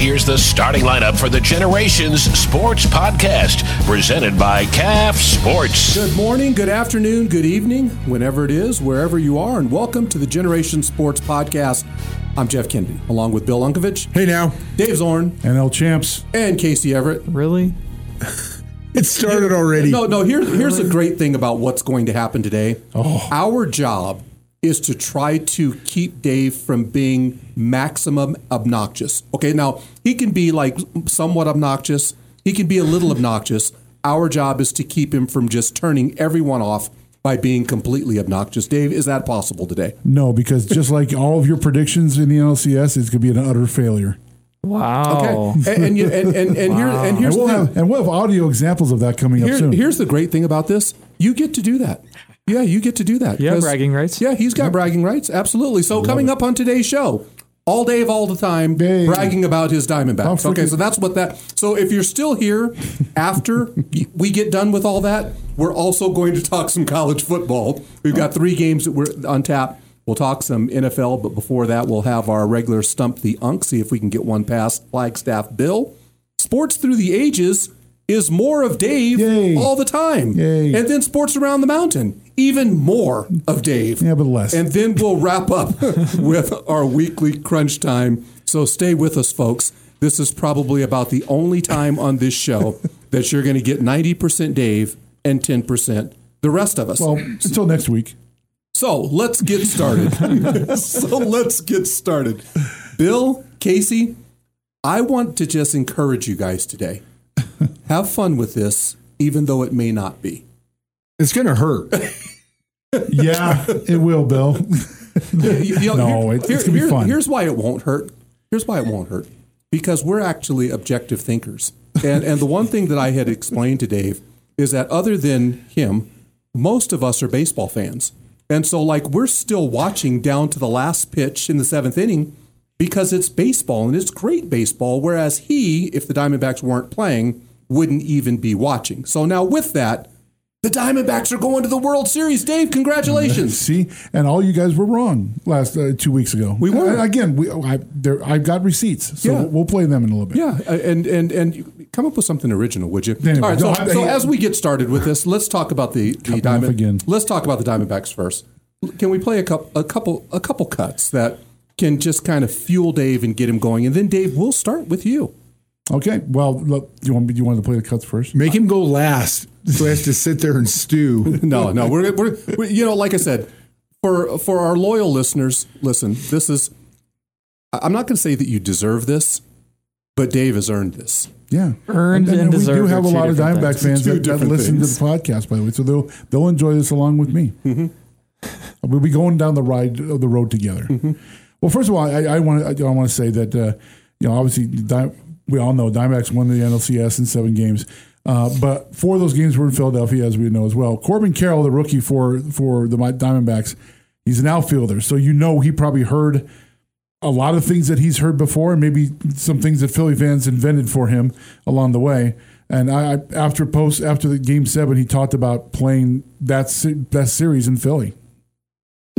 here's the starting lineup for the Generations Sports Podcast, presented by CAF Sports. Good morning, good afternoon, good evening, whenever it is, wherever you are, and welcome to the Generation Sports Podcast. I'm Jeff Kennedy, along with Bill Unkovich. Hey now. Dave Zorn. And L Champs. And Casey Everett. Really? it started already. No, no, here, here's the great thing about what's going to happen today. Oh. Our job is to try to keep Dave from being maximum obnoxious. Okay, now he can be like somewhat obnoxious, he can be a little obnoxious. Our job is to keep him from just turning everyone off by being completely obnoxious. Dave, is that possible today? No, because just like all of your predictions in the NLCS, it's going to be an utter failure. Wow. Okay. And and, you, and, and, and, wow. here, and here's and we'll, have, and we'll have audio examples of that coming here, up soon. Here's the great thing about this: you get to do that. Yeah, you get to do that. Yeah, bragging rights. Yeah, he's got yep. bragging rights. Absolutely. So coming it. up on today's show, all Dave, all the time, Dave. bragging about his Diamondbacks. Okay, so that's what that. So if you're still here after we get done with all that, we're also going to talk some college football. We've got three games that we're on tap. We'll talk some NFL, but before that, we'll have our regular Stump the Unk, see if we can get one past Flagstaff Bill. Sports through the ages is more of Dave Yay. all the time. Yay. And then Sports Around the Mountain, even more of Dave. Yeah, but less. And then we'll wrap up with our weekly crunch time. So stay with us, folks. This is probably about the only time on this show that you're going to get 90% Dave and 10% the rest of us. Well, until next week. So let's get started. so let's get started. Bill, Casey, I want to just encourage you guys today have fun with this, even though it may not be. It's going to hurt. yeah, it will, Bill. you, know, no, here, it's, it's going to be fun. Here's why it won't hurt. Here's why it won't hurt. Because we're actually objective thinkers. And, and the one thing that I had explained to Dave is that other than him, most of us are baseball fans. And so, like, we're still watching down to the last pitch in the seventh inning because it's baseball and it's great baseball. Whereas he, if the Diamondbacks weren't playing, wouldn't even be watching. So now with that, the Diamondbacks are going to the World Series. Dave, congratulations! See, and all you guys were wrong last uh, two weeks ago. We were again. We I, there, I've got receipts, so yeah. we'll play them in a little bit. Yeah, uh, and and and come up with something original, would you? Anyway, all right. So, so as we get started with this, let's talk about the the Diamond. Again. Let's talk about the Diamondbacks first. Can we play a couple a couple a couple cuts that can just kind of fuel Dave and get him going. And then Dave, we'll start with you. Okay. Well, look, you want you want to play the cuts first? Make him go last, so he has to sit there and stew. no, no, we're, we're, we're you know, like I said, for for our loyal listeners, listen, this is. I'm not going to say that you deserve this, but Dave has earned this. Yeah, earned and, and, and deserved. We do have a lot of Diamondback fans that, that listen things. to the podcast, by the way, so they'll they'll enjoy this along with me. Mm-hmm. We'll be going down the ride of the road together. Mm-hmm. Well, first of all, I, I want I, I want to say that uh, you know obviously we all know Diamondbacks won the NLCS in seven games. Uh, but four of those games were in Philadelphia, as we know as well. Corbin Carroll, the rookie for for the Diamondbacks, he's an outfielder, so you know he probably heard a lot of things that he's heard before, and maybe some things that Philly fans invented for him along the way. And I, after post after the game seven, he talked about playing that that series in Philly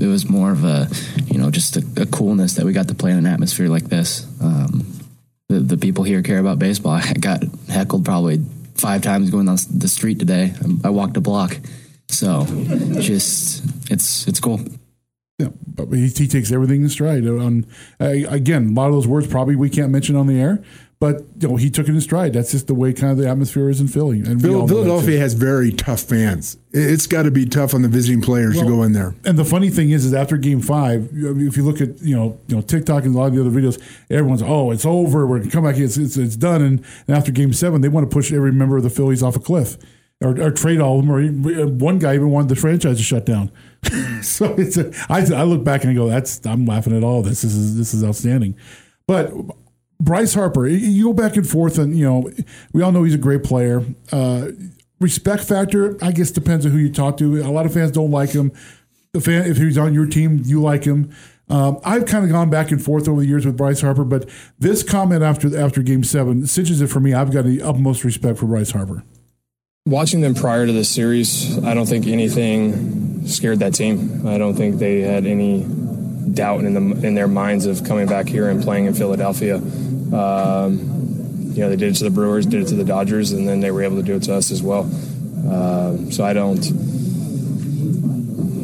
it was more of a, you know, just a, a coolness that we got to play in an atmosphere like this. Um, the, the people here care about baseball. I got heckled probably five times going on the street today. I walked a block. So just, it's, it's cool. Yeah, but he, he takes everything in stride. On uh, again, a lot of those words probably we can't mention on the air, but you know, he took it in stride. That's just the way kind of the atmosphere is in Philly. And Philadelphia has very tough fans. It's got to be tough on the visiting players well, to go in there. And the funny thing is, is after Game Five, if you look at you know you know TikTok and a lot of the other videos, everyone's oh it's over, we're gonna come back, it's it's, it's done. And, and after Game Seven, they want to push every member of the Phillies off a cliff. Or, or, trade all of them. Or uh, one guy even wanted the franchise to shut down. so it's a, I, I look back and I go, that's I'm laughing at all this. This is this is outstanding. But Bryce Harper, you go back and forth, and you know we all know he's a great player. Uh, respect factor, I guess, depends on who you talk to. A lot of fans don't like him. The fan, if he's on your team, you like him. Um, I've kind of gone back and forth over the years with Bryce Harper, but this comment after after Game Seven cinches it for me. I've got the utmost respect for Bryce Harper. Watching them prior to the series, I don't think anything scared that team. I don't think they had any doubt in them in their minds of coming back here and playing in Philadelphia Um, you know, they did it to the Brewers, did it to the Dodgers, and then they were able to do it to us as well. Um, so I don't.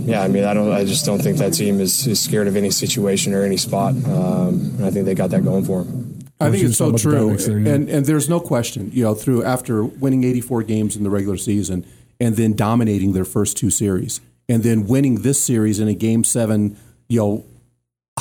Yeah, I mean, I don't. I just don't think that team is, is scared of any situation or any spot. Um, and I think they got that going for them. I think it's so talking about the true, there, yeah. and and there's no question. You know, through after winning 84 games in the regular season, and then dominating their first two series, and then winning this series in a Game Seven, you know,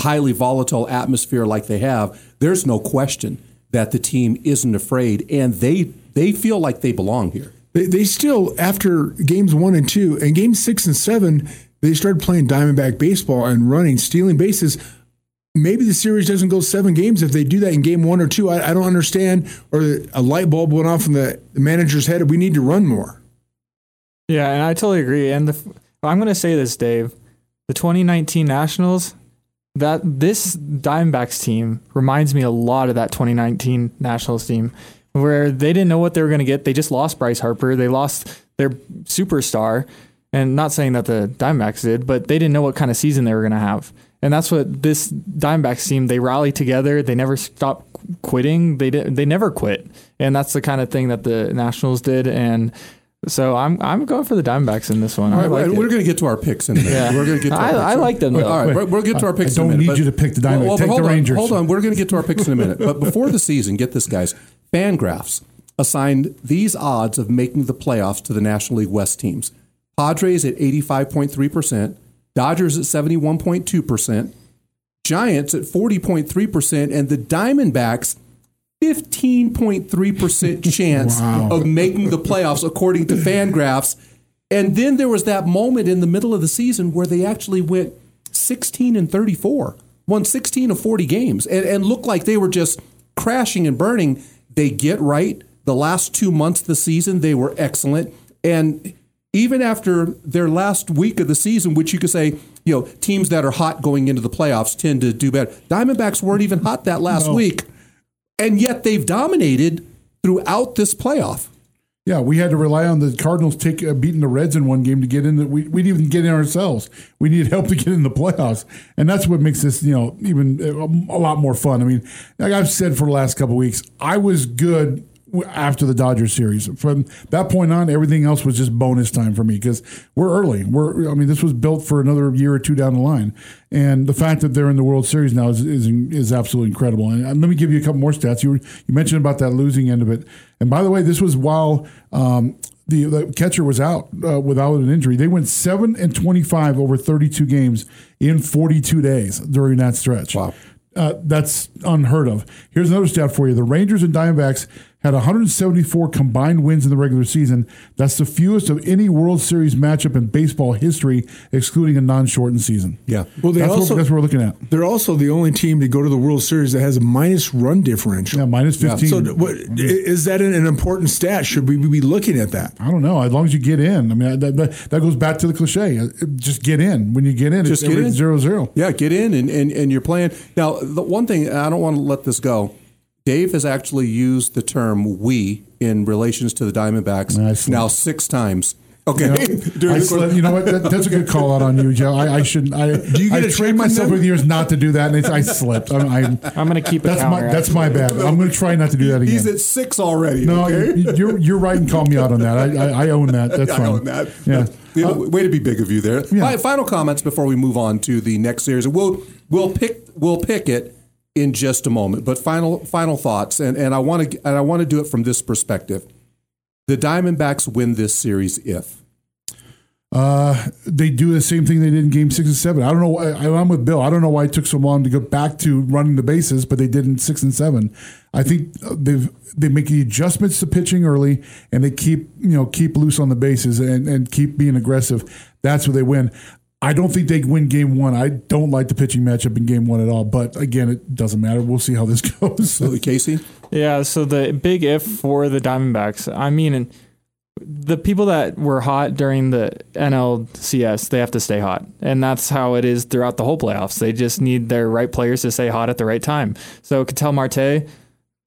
highly volatile atmosphere like they have. There's no question that the team isn't afraid, and they they feel like they belong here. They, they still, after games one and two, and games six and seven, they started playing Diamondback baseball and running, stealing bases. Maybe the series doesn't go seven games if they do that in game one or two. I, I don't understand. Or a light bulb went off in the, the manager's head. We need to run more. Yeah, and I totally agree. And the, I'm going to say this, Dave. The 2019 Nationals, that this Diamondbacks team reminds me a lot of that 2019 Nationals team, where they didn't know what they were going to get. They just lost Bryce Harper. They lost their superstar, and not saying that the Diamondbacks did, but they didn't know what kind of season they were going to have. And that's what this Diamondbacks team. They rallied together. They never stopped quitting. They did. They never quit. And that's the kind of thing that the Nationals did. And so I'm I'm going for the Diamondbacks in this one. All right, like we're going to get to our picks in a minute. Yeah. We're going to get. To our I, picks I in a like them minute. though. All right, we're- we'll get to our picks. I picks don't in a minute. need you to pick the Diamondbacks. but Take the hold on, Rangers. Hold on, we're going to get to our picks in a minute. But before the season, get this, guys. Fangraphs assigned these odds of making the playoffs to the National League West teams. Padres at 85.3%, Dodgers at 71.2%, Giants at 40.3%, and the Diamondbacks 15.3% chance of making the playoffs according to Fangraphs. And then there was that moment in the middle of the season where they actually went 16 and 34, won 16 of 40 games, and, and looked like they were just crashing and burning. They get right. The last two months of the season, they were excellent. And even after their last week of the season, which you could say, you know, teams that are hot going into the playoffs tend to do better. Diamondbacks weren't even hot that last week, and yet they've dominated throughout this playoff. Yeah, we had to rely on the Cardinals take uh, beating the Reds in one game to get in. The, we we didn't even get in ourselves. We needed help to get in the playoffs, and that's what makes this you know even uh, a lot more fun. I mean, like I've said for the last couple weeks, I was good after the Dodgers series. From that point on, everything else was just bonus time for me because we're early. We're I mean, this was built for another year or two down the line, and the fact that they're in the World Series now is is, is absolutely incredible. And uh, let me give you a couple more stats. You were, you mentioned about that losing end of it, and by the way, this was while. Um, the, the catcher was out uh, without an injury. They went seven and twenty-five over thirty-two games in forty-two days during that stretch. Wow. Uh, that's unheard of. Here's another stat for you: the Rangers and Diamondbacks had 174 combined wins in the regular season. That's the fewest of any World Series matchup in baseball history, excluding a non-shortened season. Yeah. Well, they that's, also what, that's what we're looking at. they're also the only team to go to the World Series that has a minus run differential. Yeah, minus 15. So, what, i- is that an, an important stat? Should we be looking at that? I don't know. As long as you get in, I mean that, that, that goes back to the cliche. Uh, Just get in. When you get in, Just it's get in. zero zero. Yeah, get in and, and, and you're playing. Now, the one thing, I don't want to let this go. Dave has actually used the term we in relations to the Diamondbacks I see. now six times. Okay. During I the slipped- course- you know what? That, that's a good call out on you, Joe. I, I shouldn't. I, Do you get I a check trained from myself them? with years not to do that, and it's, I slipped. I'm, I'm, I'm going to keep it. that's my that's my bad. I'm going to try not to do that again. He's at six already. no, okay? you- you're you're right and call me out on that. I I, I own that. That's I fine. own that. Yeah. Yeah, way to be big of you there. Yeah. Fi- Final comments before we move on to the next series. We'll we'll pick we'll pick it in just a moment. But final final thoughts, and, and I want to and I want to do it from this perspective. The Diamondbacks win this series if Uh, they do the same thing they did in Game Six and Seven. I don't know. why- I, I'm with Bill. I don't know why it took so long to go back to running the bases, but they did in Six and Seven. I think they've they make the adjustments to pitching early, and they keep you know keep loose on the bases and and keep being aggressive. That's where they win. I don't think they win Game One. I don't like the pitching matchup in Game One at all. But again, it doesn't matter. We'll see how this goes. so Casey. Yeah, so the big if for the Diamondbacks, I mean, the people that were hot during the NLCS, they have to stay hot. And that's how it is throughout the whole playoffs. They just need their right players to stay hot at the right time. So Ketel Marte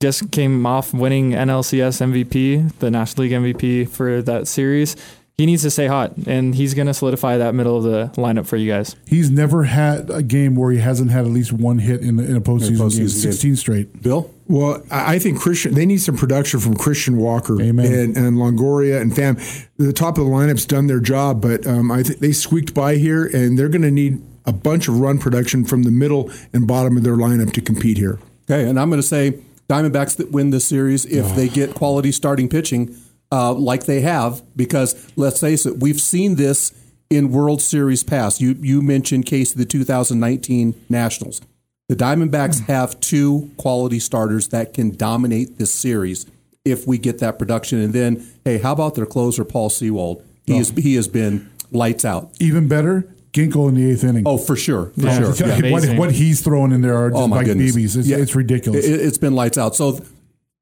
just came off winning NLCS MVP, the National League MVP for that series. He needs to stay hot, and he's going to solidify that middle of the lineup for you guys. He's never had a game where he hasn't had at least one hit in, the, in a postseason, postseason game. game. 16 straight. Bill? Well, I I think Christian. They need some production from Christian Walker and, and Longoria and Pham. The top of the lineup's done their job, but um, I think they squeaked by here, and they're going to need a bunch of run production from the middle and bottom of their lineup to compete here. Okay, and I'm going to say Diamondbacks that win this series if they get quality starting pitching uh, like they have, because let's face it, we've seen this in World Series past. You you mentioned Casey the 2019 Nationals. The Diamondbacks have two quality starters that can dominate this series if we get that production. And then, hey, how about their closer Paul Sewald? He is he has been lights out. Even better, Ginkel in the eighth inning. Oh, for sure, for Yeah. sure. what, what he's throwing in there are just Oh my like goodness, babies. It's, Yeah. it's ridiculous. It, has been lights out. So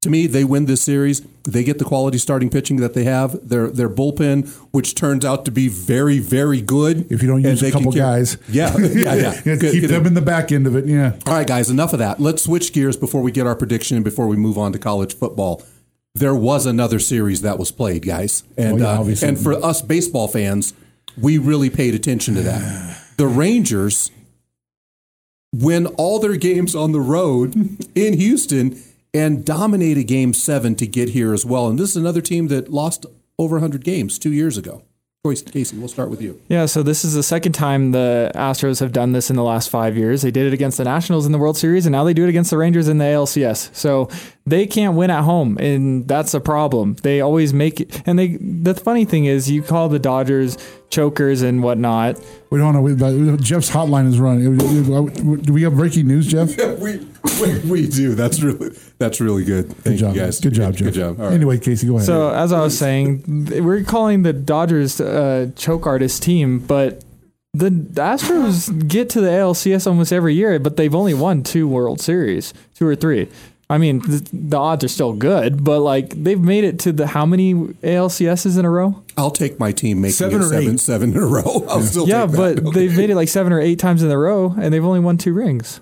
to me, they win this series. They get the quality starting pitching that they have. Their their bullpen, which turns out to be very very good. if you don't use a couple carry- guys, Yeah, yeah, yeah. Good- keep good. them in the back end of it. Yeah. All right, guys, enough of that. Let's switch gears before we get our prediction and before we move on to college football. There was another series that was played, guys, and Oh, yeah, uh, and for us baseball fans, we really paid attention to that. The Rangers win all their games on the road in Houston and dominate a game seven to get here as well. And this is another team that lost over 100 games two years ago. Casey, we'll start with you. Yeah, so this is the second time the Astros have done this in the last five years. They did it against the Nationals in the World Series, and now they do it against the Rangers in the ALCS. So they can't win at home, and that's a problem. They always make it. And they. The funny thing is, you call the Dodgers chokers and whatnot. We don't know. We- but Jeff's hotline is running. Do we have breaking news, Jeff? we, we we do. That's really that's really good. Thank Good job, you guys. Good job, Jeff. Good job. All right. Anyway, Casey, go ahead. So as I was saying, we're calling the Dodgers uh, choke artist team, but the Astros get to the ALCS almost every year, but they've only won two World Series, two or three. I mean, th- the odds are still good, but like they've made it to the how many ALCSs in a row? I'll take my team making Seven it or seven eight. seven in a row. I'll still yeah, take but that. they've made it like seven or eight times in a row, and they've only won two rings.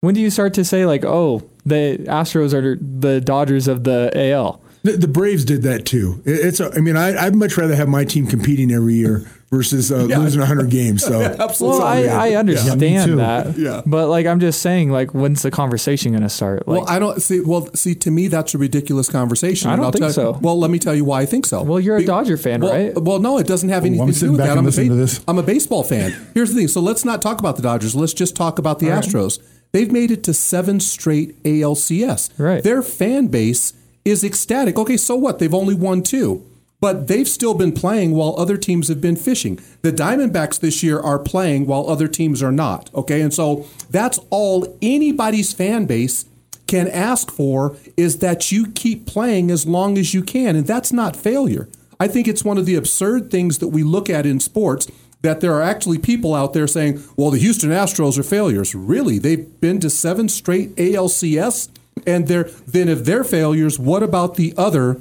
When do you start to say like, oh, the Astros are the Dodgers of the AL? The, the Braves did that too. It- It's. A, I mean, I, I'd much rather have my team competing every year versus uh, Yeah. losing 100 games. So absolutely. Well, I, I understand too. that. Yeah. But like I'm just saying, like when's the conversation gonna start? Like well, I don't see. Well, see, to me, that's a ridiculous conversation. I don't I'll think tell, so. Well, let me tell you why I think so. Well, you're a Be- Dodger fan, well, right? Well, no, it doesn't have anything I'm to do sitting with back that. I'm a, listening to this. I'm a baseball fan. Here's the thing. So let's not talk about the Dodgers. Let's just talk about the Astros. They've made it to seven straight ALCS. Right. Their fan base is ecstatic. Okay, so what? They've only won two. But they've still been playing while other teams have been fishing. The Diamondbacks this year are playing while other teams are not. Okay, and so that's all anybody's fan base can ask for is that you keep playing as long as you can, and that's not failure. I think it's one of the absurd things that we look at in sports that there are actually people out there saying, "Well, the Houston Astros are failures." Really, they've been to seven straight ALCS, and they're then if they're failures, what about the other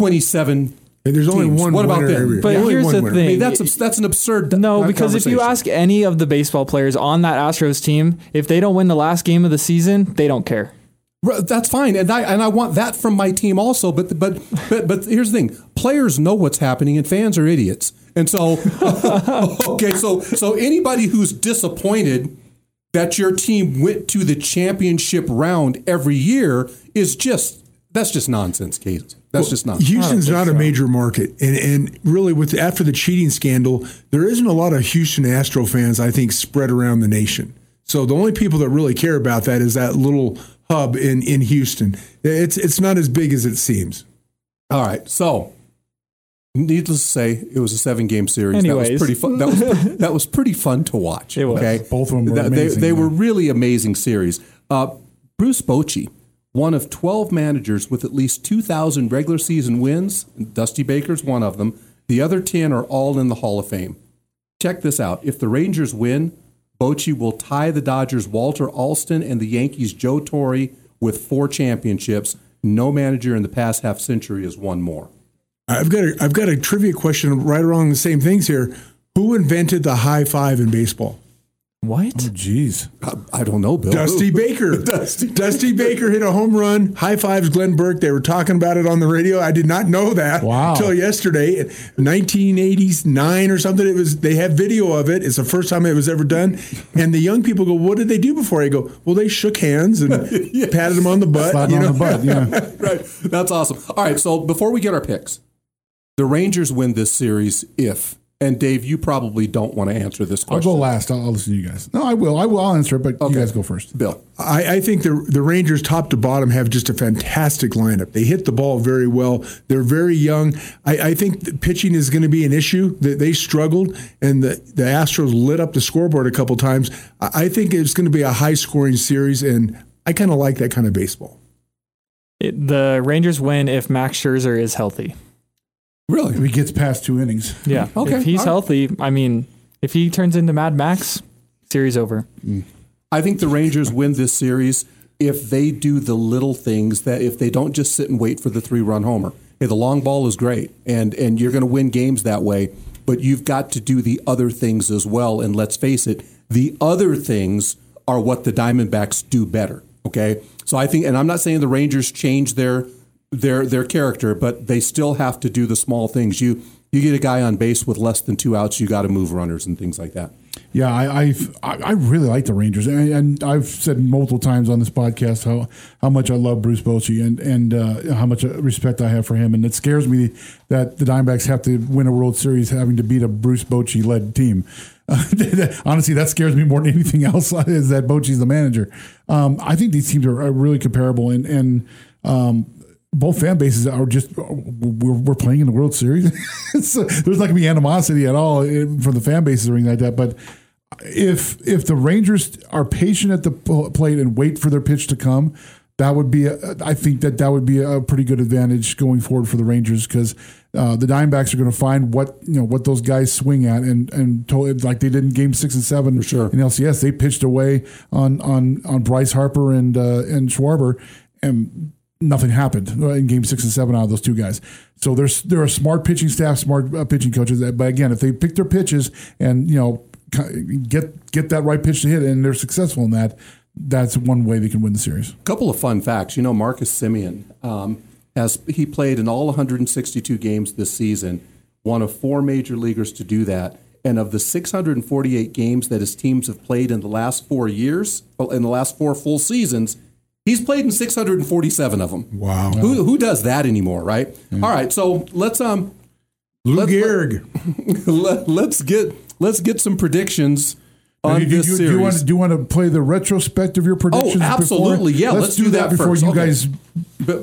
twenty-seven? And there's only teams? one What about winner them? But only here's one the winner. thing. I mean, that's abs- that's an absurd. no, because if you ask any of the baseball players on that Astros team, if they don't win the last game of the season, they don't care. That's fine, and I and I want that from my team also. But but but but here's the thing: players know what's happening, and fans are idiots. And so, okay, so so anybody who's disappointed that your team went to the championship round every year is just that's just nonsense, Kate. That's just nonsense. Houston's not a major market, and and really with after the cheating scandal, there isn't a lot of Houston Astro fans. I think spread around the nation. So the only people that really care about that is that little hub in in Houston. It's it's not as big as it seems. All right, so needless to say, it was a seven-game series. that was pretty fun. That was that was pretty fun to watch. It was. Okay, Both of them were That- they, amazing, they were really amazing series. Uh, Bruce Bochy, one of twelve managers with at least two thousand regular season wins. Dusty Baker's one of them. The other ten are all in the Hall of Fame. Check this out: if the Rangers win, Bochy will tie the Dodgers' Walter Alston and the Yankees' Joe Torre with four championships. No manager in the past half century has won more. I've got a, I've got a trivia question right along the same things here. Who invented the high five in baseball? What? Oh, jeez. I, I don't know, Bill. Dusty Baker. Dusty. Baker hit a home run. High fives, Glenn Burke. They were talking about it on the radio. I did not know that Wow. until yesterday. 1989 or something. It was. They have video of it. It's the first time it was ever done. And the young people go, "What did they do before?" I go, "Well, they shook hands and patted him on the butt." Slap you on know? the butt. Yeah. right. That's awesome. All right. So before we get our picks, the Rangers win this series if, and Dave, you probably don't want to answer this question. I'll go last. I'll, I'll listen to you guys. No, I will. I will. I'll answer it, but you guys go first. Bill. I, I think the the Rangers, top to bottom, have just a fantastic lineup. They hit the ball very well. They're very young. I, I think the pitching is going to be an issue. That they struggled, and the, the Astros lit up the scoreboard a couple times. I, I think it's going to be a high scoring series, and I kind of like that kind of baseball. It, the Rangers win if Max Scherzer is healthy. Really? If he gets past two innings, Yeah. Okay, If he's all right. healthy, I mean, if he turns into Mad Max, series over. Mm. I think the Rangers win this series if they do the little things that if they don't just sit and wait for the three run homer. Hey, the long ball is great, and and you're going to win games that way. But you've got to do the other things as well. And let's face it, the other things are what the Diamondbacks do better. Okay, so I think, and I'm not saying the Rangers change their their their character, but they still have to do the small things. You you get a guy on base with less than two outs, you got to move runners and things like that. Yeah, I I've, I really like the Rangers, and, and I've said multiple times on this podcast how, how much I love Bruce Bochy and and uh, how much respect I have for him, and it scares me that the Diamondbacks have to win a World Series having to beat a Bruce Bochy led team. honestly, that scares me more than anything else. Is that Bochy's the manager? Um, I think these teams are, are really comparable, and and um, both fan bases are just we're, we're playing in the World Series. so there's not going to be animosity at all from the fan bases or anything like that. But if if the Rangers are patient at the plate and wait for their pitch to come, that would be a, I think that that would be a pretty good advantage going forward for the Rangers because uh, the Diamondbacks are going to find what you know what those guys swing at and and like they did in Game Six and Seven for sure. in LCS they pitched away on on on Bryce Harper and uh, and Schwarber and nothing happened in game six and seven out of those two guys. So there's there are smart pitching staff, smart uh, pitching coaches. But again, if they pick their pitches and you know get get that right pitch to hit, and they're successful in that, that's one way they can win the series. A couple of fun facts. You know, Marcus Semien um, has he played in all 162 games this season, one of four major leaguers to do that. And of the 648 games that his teams have played in the last four years, in the last four full seasons, he's played in 647 of them. Wow. Who, who does that anymore, right? All right, so let's um Lou Let- Gehrig. let, let's get let's get some predictions on do, you- this do, you- series. do you want to, do you want to play the retrospect of your predictions? before? absolutely. Yeah, let's do that before first. you Okay. guys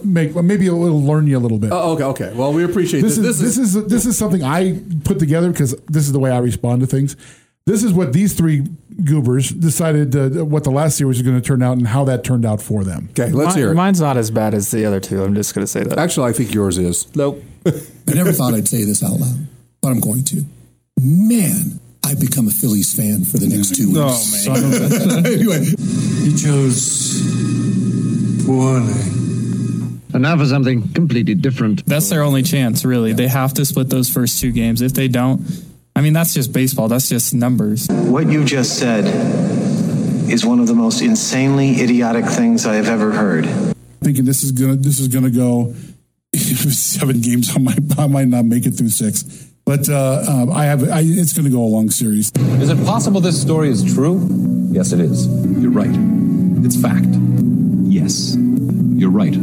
make well, maybe it'll learn you a little bit. oh, okay, okay. Well, we appreciate this this. is this is this is something I put together because this is the way I respond to things. This is what these three goobers decided uh, what the last series is going to turn out and how that turned out for them. okay. Let's Mi- hear it. Mine's not as bad as the other two. I'm just going to say that. Actually, I think yours is. Nope. I never thought I'd say this out loud, but I'm going to. Man, I've become a Phillies fan for the next two weeks. anyway, You chose warning. And now for something completely different. That's their only chance, really. They have to split those first two games. If they don't, I mean, that's just baseball. That's just numbers. What you just said is one of the most insanely idiotic things I have ever heard. Thinking this is gonna this is gonna go seven games. I might I might not make it through six, but uh, um, I have I, it's going to go a long series. Is it possible this story is true? Yes, it is. You're right. It's fact. Yes, you're right.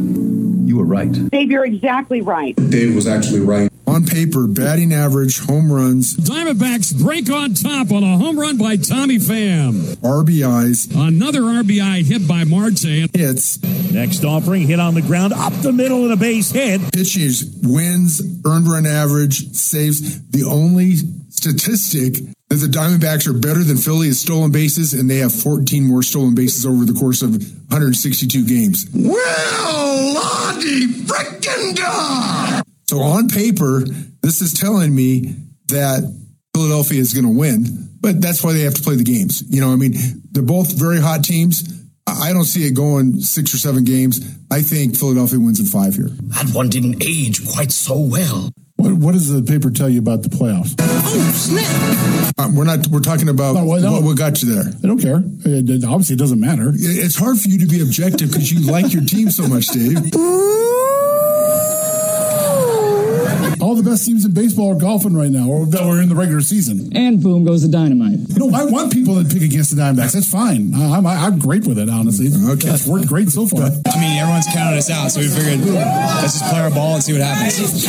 You were right. Dave, you're exactly right. Dave was actually right. On paper, batting average, home runs, Diamondbacks break on top on a home run by Tommy Pham. RBIs, Another RBI hit by Marte. hits, Next offering hit on the ground up the middle and a base hit. pitching wins, earned run average, saves. The only statistic that the Diamondbacks are better than Philly at stolen bases, and they have 14 more stolen bases over the course of 162 games. well, Lottie frickin' da! So on paper, this is telling me that Philadelphia is going to win, but that's why they have to play the games. You know, I mean, they're both very hot teams. I I don't see it going six or seven games. I think Philadelphia wins in five here. That one didn't age quite so well. What, what does the paper tell you about the playoffs? Uh, we're not. We're talking about No, well, no. what, what got you there. I don't care. It, it- obviously, it doesn't matter. It's hard for you to be objective because you like your team so much, Dave. All the best teams in baseball are golfing right now, or that were in the regular season. And boom goes the dynamite. No, I want people to pick against the Diamondbacks. That's fine. I- I'm, I'm great with it, honestly. Okay. It's worked great so far. I mean, everyone's counted us out, so we figured let's just play our ball and see what happens.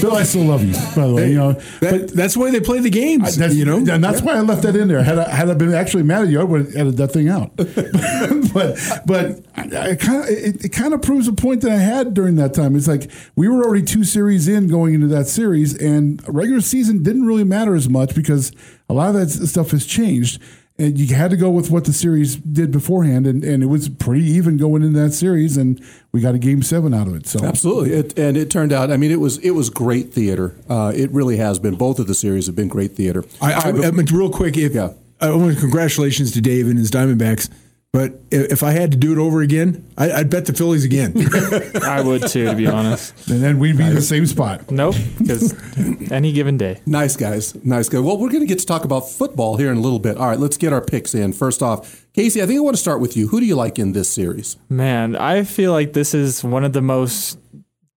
Bill, I still love you, by the way. You know, That, that's way they play the games. That's, you know, and that's why I left that in there. Had I, had I been actually mad at you, I would have edited that thing out. but but I, I kind of it, it kind of proves a point that I had during that time. It's like we were already two series in going into that series, and regular season didn't really matter as much because a lot of that stuff has changed. And you had to go with what the series did beforehand, and, and it was pretty even going into that series, and we got a game seven out of it. So Absolutely, it, and it turned out. I mean, it was it was great theater. Uh, it really has been. Both of the series have been great theater. I, I, I mean, real quick, if I want congratulations to Dave and his Diamondbacks. But if I had to do it over again, I, I'd bet the Phillies again. I would too, to be honest. And then we'd be in the same spot. Nope, because any given day. Nice guys, nice guys. Well, we're going to get to talk about football here in a little bit. All right, let's get our picks in. First off, Casey, I think I want to start with you. Who do you like in this series? Man, I feel like this is one of the most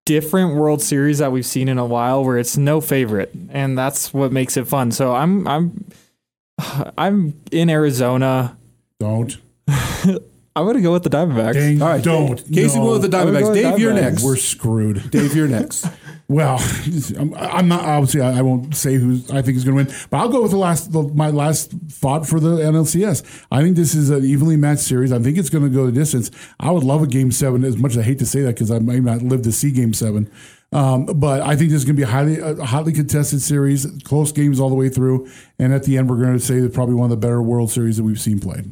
different World Series that we've seen in a while where it's no favorite and that's what makes it fun. So I'm I'm I'm in Arizona. Don't. I'm gonna go with the Diamondbacks. Dang, All right, don't. Casey No. went with the I'm gonna Diamondbacks. with Dave, you're Diamondbacks. next. We're screwed. Dave, you're next. Well, I'm, I'm not obviously. I, I won't say who I think is going to win, but I'll go with the last, the, my last thought for the NLCS. I think this is an evenly matched series. I think it's going to go the distance. I would love a game seven. As much as I hate to say that because I may not live to see game seven, um, but I think this is going to be a highly, a hotly contested series, close games all the way through, and at the end, we're going to say that probably one of the better World Series that we've seen played.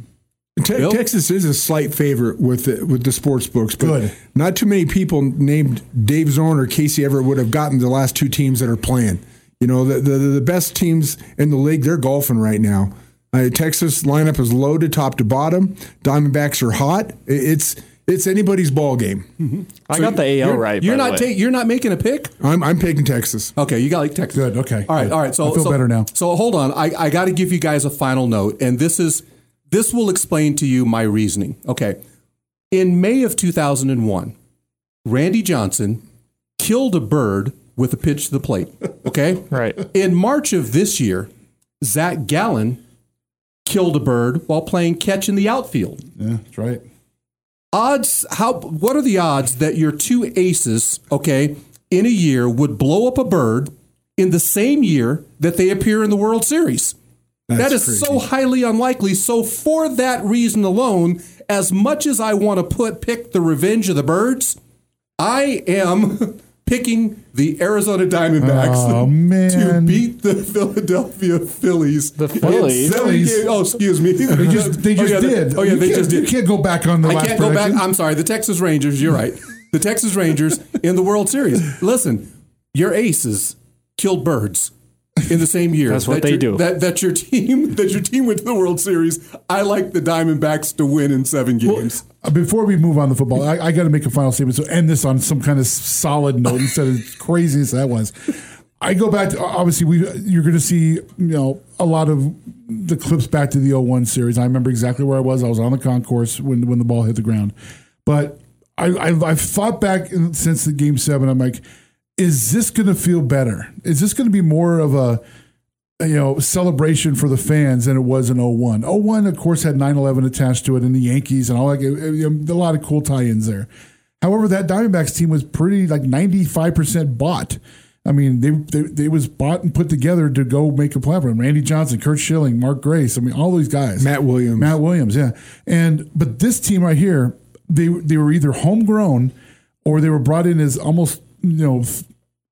Te- Texas is a slight favorite with the, with the sports books, but Good. not too many people named Dave Zorn or Casey Everett would have gotten the last two teams that are playing. You know, the the, the best teams in the league, they're golfing right now. Uh, Texas lineup is loaded top to bottom. Diamondbacks are hot. I- It's it's anybody's ball game. I got the AL you're, right. You're by the not way. ta- you're not making a pick. I'm I'm picking Texas. Okay, you got like Texas. Good. Okay. All right. Good. All right. So I feel so- better now. So hold on. I, I got to give you guys a final note, and this is this will explain to you my reasoning. Okay. In May of 2001, Randy Johnson killed a bird with a pitch to the plate. Okay. Right. In March of this year, Zach Gallen killed a bird while playing catch in the outfield. Yeah, that's right. Odds how what are the odds that your two aces, okay, in a year would blow up a bird in the same year that they appear in the World Series? That's that is crazy. so highly unlikely. So for that reason alone, as much as I want to put pick the revenge of the birds, I am picking the Arizona Diamondbacks Oh, to beat the Philadelphia Phillies. The Phillies? Phillies? Oh, excuse me. They just oh, they Oh, just yeah, did. Oh yeah, You they can't- just did. You can't go back on the I last can't go back. I'm sorry. The Texas Rangers. You're right. The Texas Rangers in the World Series. Listen, your aces killed birds in the same year. That's what that they your- do. That that your team that your team went to the World Series. I like the Diamondbacks to win in seven games. Uh, Before we move on to football, I, I got to make a final statement. So end this on some kind of solid note instead of crazy as that was. I go back to obviously we you're going to see you know a lot of the clips back to the 01 series. I remember exactly where I was. I was on the concourse when when the ball hit the ground. But I, I I've thought back since the game seven. I'm like, is this going to feel better? Is this going to be more of a you know, celebration for the fans than it was in 01. 01, of course, had 9 11 attached to it and the Yankees and all that. A lot of cool tie ins there. However, that Diamondbacks team was pretty like 95% bought. I mean, they, they they was bought and put together to go make a platform. Randy Johnson, Curt Schilling, Mark Grace. I mean, all these guys. Matt Williams. Matt Williams, yeah. And but this team right here, they they were either homegrown or they were brought in as almost you know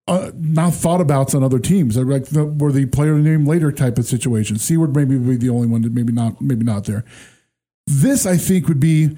uh, not thought abouts on other teams. They're like the, were the player name later type of situation. Sewald maybe would be the only one that maybe not maybe not there. This I think would be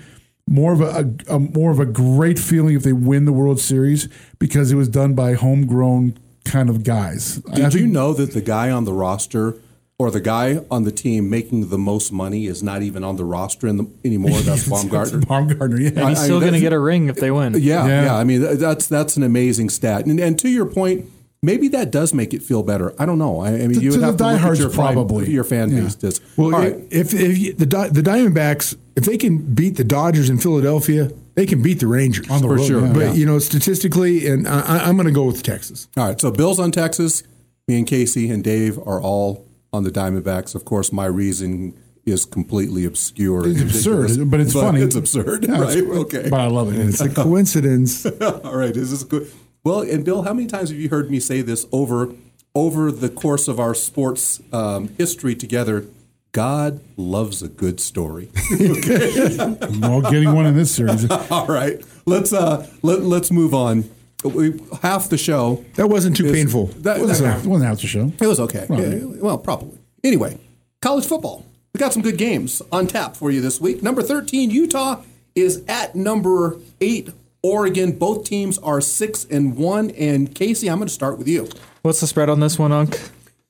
more of a, a, a more of a great feeling if they win the World Series because it was done by homegrown kind of guys. Did you know that the guy on the roster or the guy on the team making the most money is not even on the roster in the, anymore. That's Bumgarner. Bumgarner, yeah. And he's I- I still mean, going to get a ring if they win. Yeah, Yeah. yeah. I mean, that's that's an amazing stat. And, and to your point, maybe that does make it feel better. I don't know. I, I mean, To- you to would the have to look at diehards, your fan- probably. your fan Yeah. base does. Well, All right. if, if you- the the Diamondbacks, if they can beat the Dodgers in Philadelphia, they can beat the Rangers On the For road, sure. yeah. But you know, statistically, and I, I- I'm going to go with Texas. All right. So Bills on Texas. Me and Casey and Dave are all on the Diamondbacks. Of course, my reason is completely obscure. It's absurd, but it's funny. It's absurd, Yeah, right? it's- okay. But I love it. It's a coincidence. All right, is this good? Well, and Bill, how many times have you heard me say this over over the course of our sports um, history together? God loves a good story. okay. well, getting one in this series. All right, let's uh, let, let's move on. We, half the show. That wasn't too is- painful. That, It wasn't half- wasn't half the show. It was okay. Right. Yeah, well, probably. Anyway, college football. We got some good games on tap for you this week. Number 13, Utah is at number 8, Oregon. Both teams are 6 and 1 and Casey, I'm going to start with you. What's the spread on this one, Unk?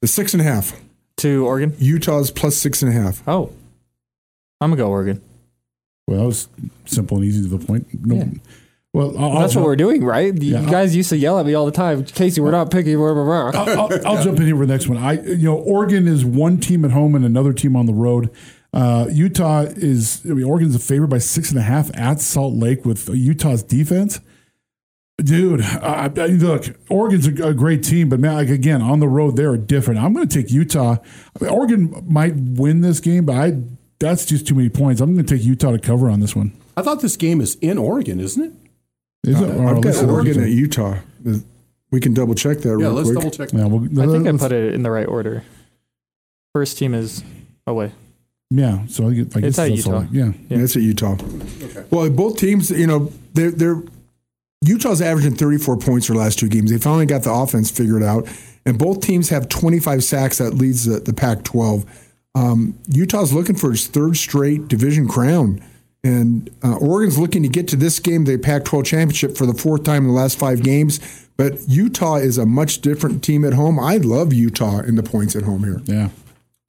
The six and a half. To Oregon? Utah's plus six and a half. Oh. I'm going to go Oregon. Well, that was simple and easy to the point. No, Yeah. Well, I'll, That's I'll, what we're doing, right? You Yeah, I'll- guys used to yell at me all the time. Casey, we're not picky. Blah, blah, blah. I'll, I'll, I'll jump in here for the next one. I, you know, Oregon is one team at home and another team on the road. Uh, Utah is, I mean, Oregon's a favorite by six and a half at Salt Lake with Utah's defense. Dude, I, I, look, Oregon's a, a great team, but man, like again, on the road, they're different. I'm going to take Utah. I mean, Oregon might win this game, but I that's just too many points. I'm going to take Utah to cover on this one. I thought this game is in Oregon, isn't it? Is it? Or I've got Oregon at Utah. We can double check that Yeah, real let's quick. double check. Yeah, well, I think I put it in the right order. First team is away. Yeah, so I get, I It's guess at that's all Utah. right. Yeah. Yeah, it's at Utah. Okay. Well, both teams, you know, they're they're Utah's averaging 34 points for the last two games. They finally got the offense figured out, and both teams have 25 sacks. That leads the, the Pac-12. Um, Utah's looking for its third straight division crown, and uh, Oregon's looking to get to this game, the Pac-12 championship, for the fourth time in the last five games. But Utah is a much different team at home. I love Utah in the points at home here. Yeah.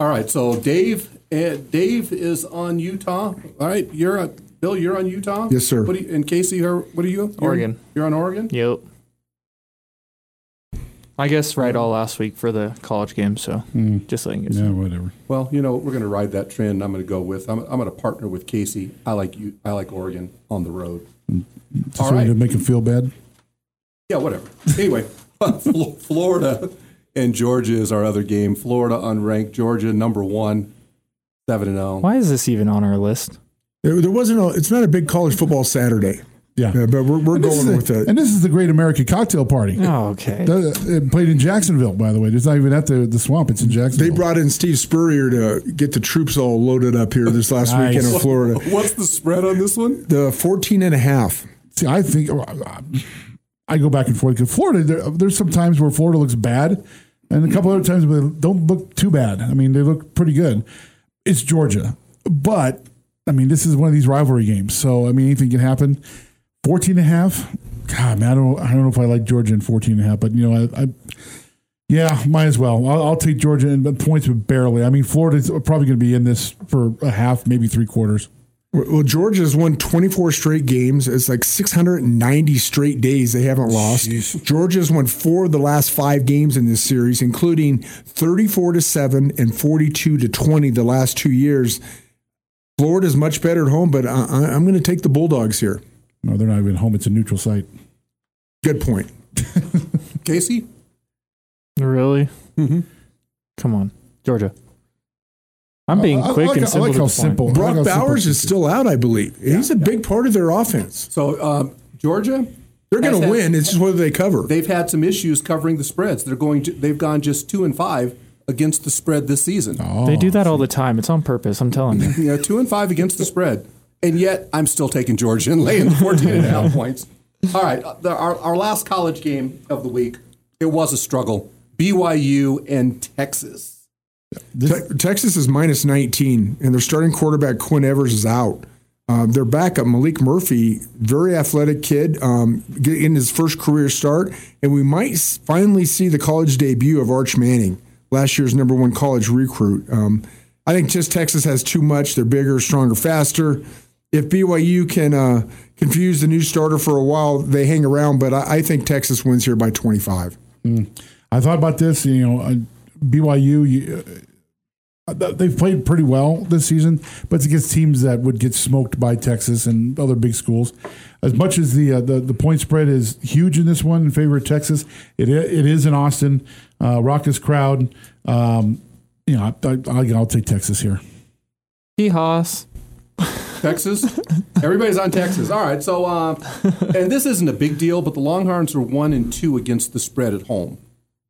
All right, so Dave uh, Dave is on Utah. All right, you're uh, Bill, you're on Utah? Yes, sir. What do you, and Casey, you're, what are you? You're- Oregon. You're on Oregon? Yep. I guess right all last week for the college game, so hmm. just letting you Yeah, whatever. Well, you know, we're going to ride that trend. I'm going to go with. I'm, I'm going to partner with Casey. I like you. I like Oregon on the road. Just All so right. to make him feel bad. Yeah, whatever. Anyway, Florida and Georgia is our other game. Florida unranked. Georgia number one, seven and oh. zero. Why is this even on our list? There, there wasn't. A, it's not a big college football Saturday. Yeah. Uh, but we're, we're going is with the, it. And this is the Great American Cocktail Party. Oh, okay. That- It played in Jacksonville, by the way. It's not even at the, the swamp. It's in Jacksonville. They brought in Steve Spurrier to get the troops all loaded up here this last Nice. weekend in Florida. What's the spread on this one? The 14 and a half. See, I think I go back and forth because Florida. There, there's some times where Florida looks bad, and a couple other times where they don't look too bad. I mean, they look pretty good. It's Georgia, but I mean, this is one of these rivalry games, so I mean, anything can happen. 14 and a half. God, man, I don't, I don't know if I like Georgia in 14 and a half, but you know, I, I yeah, might as well. I'll, I'll take Georgia in but points, but barely. I mean, Florida's probably going to be in this for a half, maybe three quarters. Well, Georgia's won 24 straight games. It's like 690 straight days they haven't lost. Georgia's won four of the last five games in this series, including 34 to 7 and 42 to 20 the last two years. Florida's much better at home, but I, I- I'm going to take the Bulldogs here. No, they're not even home. It's a neutral site. Good point. Casey? Really? Mm-hmm. Come on, Georgia. I'm being I- I quick like- and I simple. like to how simple- Brock I got some Bowers is still out, I believe. He's a big part of their offense. So um, Georgia, They're going to win. It's just whether they cover. They've had some issues covering the spreads. They're going. To, they've gone just two and five against the spread this season. They do that all the time. It's on purpose. I'm telling you. You know, two and five against the spread, and yet I'm still taking Georgia and laying 14 and a half points. All right, uh, the, our, our last college game of the week. It was a struggle. BYU and Texas. Te- Texas is minus 19, and their starting quarterback Quinn Ewers is out. Um, their backup Maalik Murphy, very athletic kid, um, getting his first career start, and we might finally see the college debut of Arch Manning. last year's number one college recruit. Um, I think just Texas has too much. They're bigger, stronger, faster. If BYU can uh, confuse the new starter for a while, they hang around. But I, I think Texas wins here by 25. I thought about this. You know, uh, BYU. You, uh, they've played pretty well this season, but it's against teams that would get smoked by Texas and other big schools. As much as the uh, the, the point spread is huge in this one in favor of Texas, it it is in Austin, uh, raucous crowd. Um, you know, I, I, I'll take Texas here. Haas. Texas. Everybody's on Texas. All right. So, uh, and this isn't a big deal, but the Longhorns are one and two against the spread at home,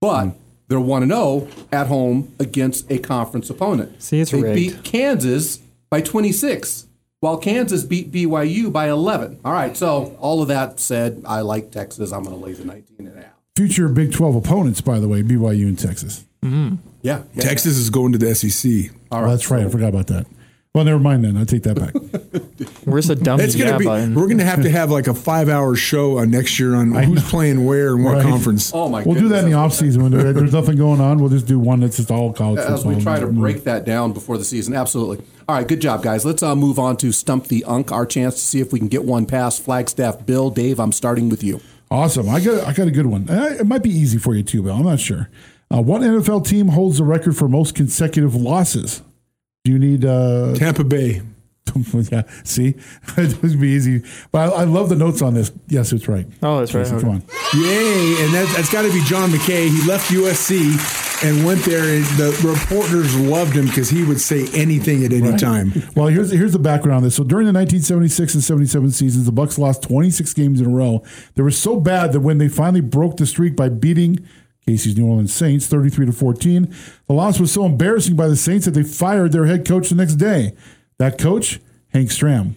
but they're one and zero at home against a conference opponent. See, it's they rigged. beat Kansas by 26, while Kansas beat BYU by 11. All right. So, all of that said, I like Texas. I'm going to lay the 19 and a half. Future Big Twelve opponents, by the way, BYU and Texas. Yeah. yeah. Texas is going to the SEC. All right. Oh, that's right. I forgot about that. Well, never mind then. I take that back. Where's the dumb It's gonna yeah be. button? We're gonna have to have like a five-hour show uh, next year on who's playing where and what Right. conference. Oh, my we'll do that in the off season when there, there's nothing going on. We'll just do one that's just all college As football. we try to Mm. break that down before the season. Absolutely. All right, good job, guys. Let's uh, move on to Stump the Unk, our chance to see if we can get one past Flagstaff Bill. Dave, I'm starting with you. Awesome. I got I got a good one. Uh, It might be easy for you too, Bill. I'm not sure. Uh, what NFL team holds the record for most consecutive losses? Do you need uh, Tampa Bay. yeah, see, it would be easy. But I, I love the notes on this. Yes, it's right. Oh, that's right. Jason, Okay. Come on. Yay! And that, that's got to be John McKay. He left USC and went there, and the reporters loved him because he would say anything at any time. Well, here's here's the background on this. So during the 1976 and 77 seasons, the Bucks lost 26 games in a row. They were so bad that when they finally broke the streak by beating Casey's New Orleans Saints 33 to 14, the loss was so embarrassing by the Saints that they fired their head coach the next day. That coach, Hank Stram.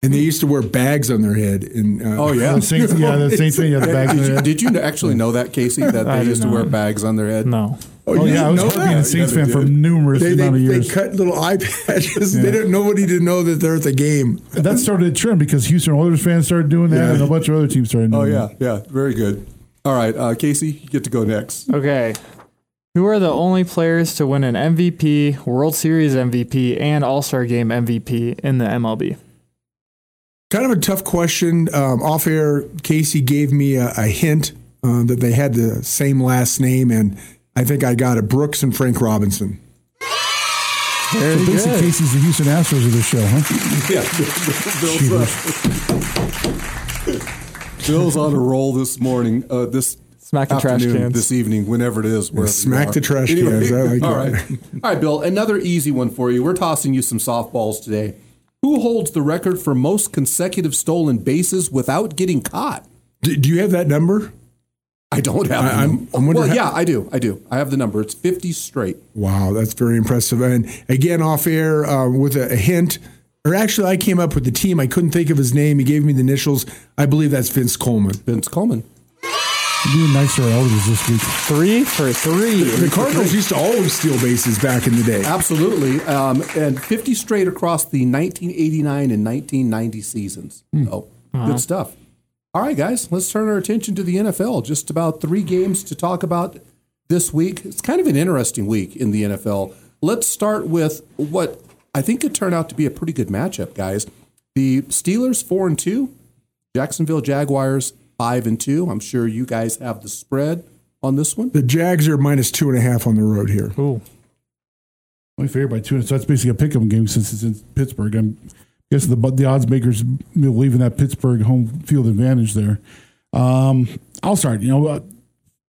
And they used to wear bags on their head. And uh, Oh, yeah. The Saints, yeah, the Saints thing, yeah, the bags on Did their you, head. did you actually know that, Casey, that they did used to wear bags on their head? No. Oh, Oh yeah, I was know being a? Saints Yeah, they fan for numerous They, they, amount of years. they cut little eye patches. Yeah. They didn't nobody to know that they're at the game. that started a trend because Houston Oilers fans started doing that, Yeah. and a bunch of other teams started doing Oh, that. yeah, yeah. Very good. All right, uh, Casey, you get to go next. Okay. Who are the only players to win an MVP, World Series MVP, and All Star Game MVP in the MLB? Kind of a tough question. Um, off air, Casey gave me a, a hint uh, that they had the same last name, and I think I got it. Brooks and Frank Robinson. Very So basically, good. Casey's the Houston Astros of this show, huh? Yeah, Bill's, on a roll this morning. Uh, this Smacking trash afternoon, cans. this evening, whenever it is. wherever you smack are. the trash cans. I like all that. right, all right, Bill. Another easy one for you. We're tossing you some softballs today. Who holds the record for most consecutive stolen bases without getting caught? Do, do you have that number? I don't have. I, I'm. I'm well, how- yeah, I do. I do. I have the number. It's fifty straight. Wow, that's very impressive. And again, off air uh, with a, a hint, or actually, I came up with the team. I couldn't think of his name. He gave me the initials. I believe that's Vince Coleman. Vince Coleman. You're doing nicer elders this week. Three for three. The Cardinals used to always steal bases back in the day. Absolutely. Um, and 50 straight across the 1989 and 1990 seasons. So, good stuff. All right, guys, let's turn our attention to the NFL. Just about three games to talk about this week. It's kind of an interesting week in the NFL. Let's start with what I think could turn out to be a pretty good matchup, guys. The Steelers, 4 and 2, Jacksonville Jaguars, 5 and 2. I'm sure you guys have the spread on this one. The Jags are minus two and a half on the road here. Ooh. My favorite by two, so that's basically a pick 'em game since it's in Pittsburgh. I'm guessing the the odds makers believe in that Pittsburgh home field advantage there. Um, I'll start. You know, uh,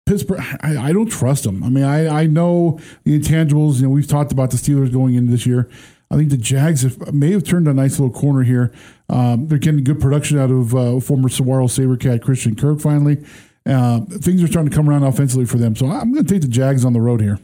Pittsburgh. I, I don't trust them. I mean, I I know the intangibles. You know, we've talked about the Steelers going into this year. I think the Jags have, may have turned a nice little corner here. Um, they're getting good production out of uh, former Saguaro Sabercat Christian Kirk. Finally, uh, things are starting to come around offensively for them. So I'm going to take the Jags on the road here.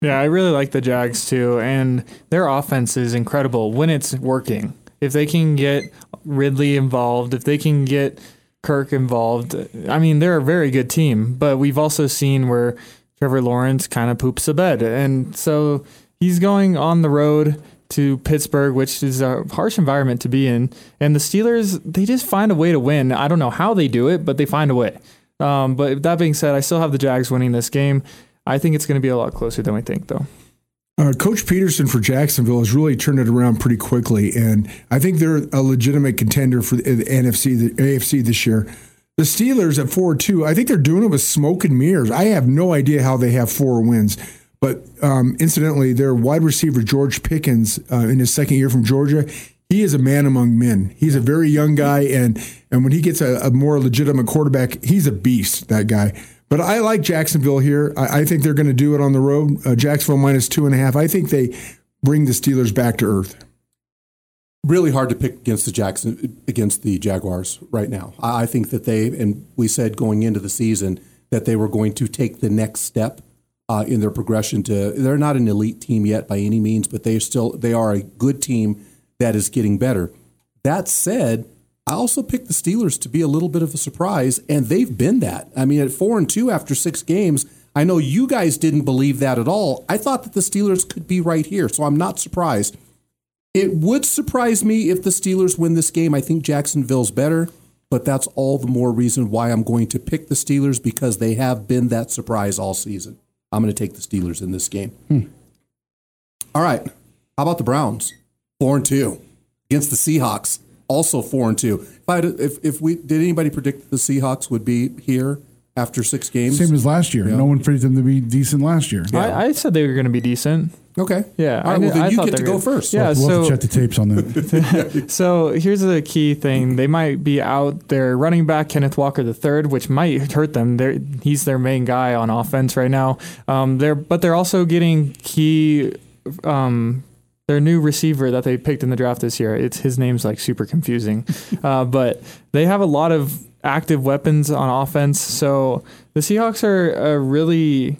Yeah, I really like the Jags too, and their offense is incredible when it's working. If they can get Ridley involved, if they can get Kirk involved, I mean, they're a very good team. But we've also seen where Trevor Lawrence kind of poops a bed, and so he's going on the road to Pittsburgh, which is a harsh environment to be in. And the Steelers, they just find a way to win. I don't know how they do it, but they find a way. Um, but that being said, I still have the Jags winning this game. I think it's going to be a lot closer than we think, though. Uh, Coach Pederson for Jacksonville has really turned it around pretty quickly, and I think they're a legitimate contender for the, NFC, the AFC this year. The Steelers at four two, I think they're doing it with smoke and mirrors. I have no idea how they have four wins, but um, incidentally, their wide receiver George Pickens uh, in his second year from Georgia, he is a man among men. He's a very young guy, and and when he gets a, a more legitimate quarterback, he's a beast. That guy. But I like Jacksonville here. I, I think they're going to do it on the road. Uh, Jacksonville minus two and a half. I think they bring the Steelers back to earth. Really hard to pick against the Jackson against the Jaguars right now. I, I think that they and we said going into the season that they were going to take the next step uh, in their progression to. They're not an elite team yet by any means, but they still they are a good team that is getting better. That said, I also picked the Steelers to be a little bit of a surprise, and they've been that. I mean, at four and two after six games, I know you guys didn't believe that at all. I thought that the Steelers could be right here, so I'm not surprised. It would surprise me if the Steelers win this game. I think Jacksonville's better, but that's all the more reason why I'm going to pick the Steelers because they have been that surprise all season. I'm going to take the Steelers in this game. Hmm. All right. How about the Browns? Four and two against the Seahawks also four and two. If, I, if if we did anybody predict the Seahawks would be here after six games? Same as last year. Yeah. No one predicted them to be decent last year. I, I said they were going to be decent. Okay. Yeah. All right, I, well, then I you thought get they to were go gonna- first. Yeah. we'll have so to check the tapes on that. so here's the key thing: they might be out their running back Kenneth Walker III, which might hurt them. They're, he's their main guy on offense right now. Um, they're but they're also getting key. Um, their new receiver that they picked in the draft this year. It's his name's like super confusing, uh, but they have a lot of active weapons on offense. So the Seahawks are a really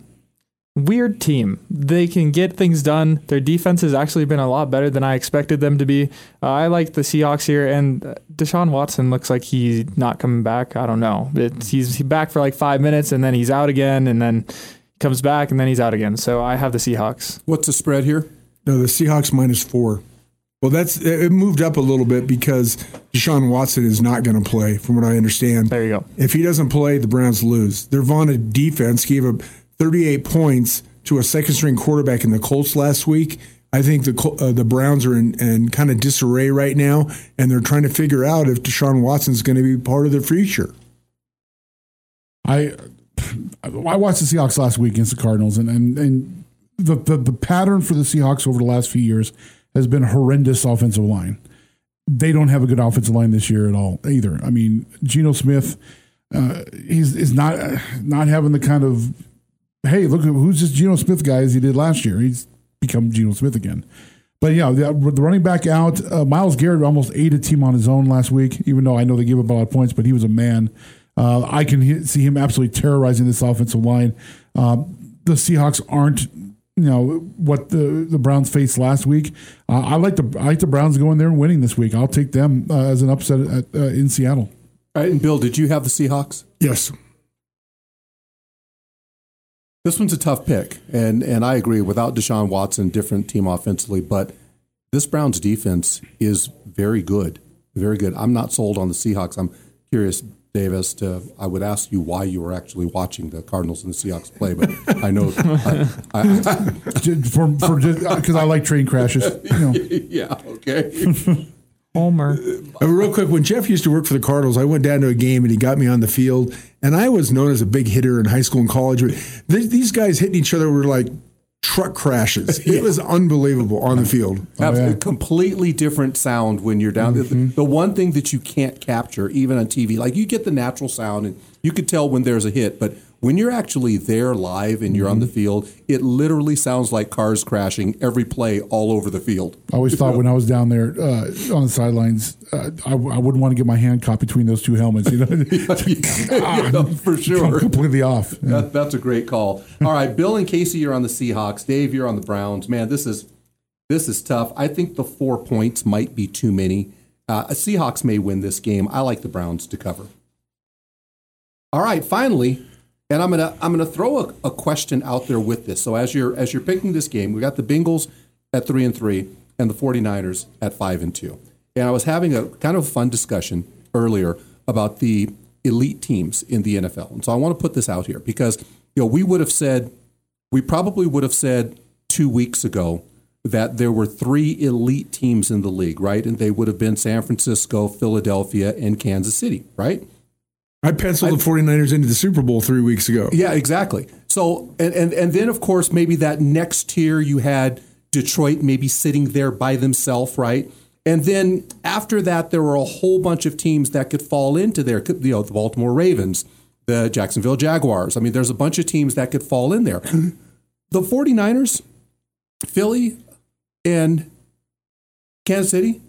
weird team. They can get things done. Their defense has actually been a lot better than I expected them to be. Uh, I like the Seahawks here, and uh, Deshaun Watson looks like he's not coming back. I don't know. It's, he's back for like five minutes, and then he's out again, and then comes back, and then he's out again. So I have the Seahawks. What's the spread here? No, the Seahawks minus four. Well, that's it moved up a little bit because Deshaun Watson is not going to play, from what I understand. There you go. If he doesn't play, the Browns lose. Their vaunted defense gave up 38 points to a second string quarterback in the Colts last week. I think the uh, the Browns are in, in kind of disarray right now, and they're trying to figure out if Deshaun Watson is going to be part of their future. I I watched the Seahawks last week against the Cardinals, and and, and the, the the pattern for the Seahawks over the last few years has been horrendous offensive line. They don't have a good offensive line this year at all either. I mean, Geno Smith, uh, he's is not not having the kind of hey, look who's this Geno Smith guy as he did last year. He's become Geno Smith again. But yeah, the, the running back out, uh, Myles Garrett almost ate a team on his own last week. Even though I know they gave up a lot of points, but he was a man. Uh, I can he- see him absolutely terrorizing this offensive line. Uh, the Seahawks aren't, you know, what the, the Browns faced last week. Uh, I like the I like the Browns going there and winning this week. I'll take them uh, as an upset at, uh, in Seattle. All right, and Bill, did you have the Seahawks? Yes. This one's a tough pick, and and I agree. Without Deshaun Watson, different team offensively, but this Browns defense is very good, very good. I'm not sold on the Seahawks. I'm curious, Dave, as to I would ask you why you were actually watching the Cardinals and the Seahawks play, but I know I, I, for for because I like train crashes. You know. yeah, okay. Homer. Uh, real quick, when Jeff used to work for the Cardinals, I went down to a game and he got me on the field, and I was known as a big hitter in high school and college. But th- these guys hitting each other were like truck crashes. It was unbelievable on the field. Oh, Absolutely. Completely different sound when you're down. The, mm-hmm. the one thing that you can't capture, even on TV, like you get the natural sound and you could tell when there's a hit, but when you're actually there live and you're on the field, it literally sounds like cars crashing every play all over the field. I always thought when I was down there uh, on the sidelines, uh, I, I wouldn't want to get my hand caught between those two helmets. You know, Yeah, for sure. completely off. Yeah. That, that's a great call. All right, Bill and Casey, you're on the Seahawks. Dave, you're on the Browns. Man, this is this is tough. I think the four points might be too many. Uh, Seahawks may win this game. I like the Browns to cover. All right, finally, and I'm gonna I'm gonna throw a, a question out there with this. So as you're as you're picking this game, we got the Bengals at three and three and the 49ers at five and two. And I was having a kind of fun discussion earlier about the elite teams in the NFL. And so I want to put this out here because you know we would have said we probably would have said two weeks ago that there were three elite teams in the league, right? And they would have been San Francisco, Philadelphia, and Kansas City, right? I penciled the 49ers into the Super Bowl three weeks ago. Yeah, exactly. So, and, and, and then, of course, maybe that next tier you had Detroit maybe sitting there by themselves, right? And then after that, there were a whole bunch of teams that could fall into there. You know, the Baltimore Ravens, the Jacksonville Jaguars. I mean, there's a bunch of teams that could fall in there. The 49ers, Philly, and Kansas City,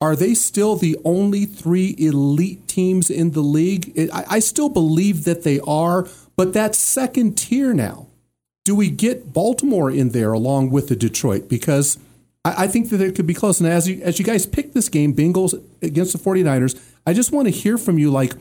are they still the only three elite teams in the league? I, I still believe that they are, but that second tier now, do we get Baltimore in there along with the Detroit? Because I, I think that it could be close. And as you, as you guys pick this game, Bengals against the 49ers, I just want to hear from you like,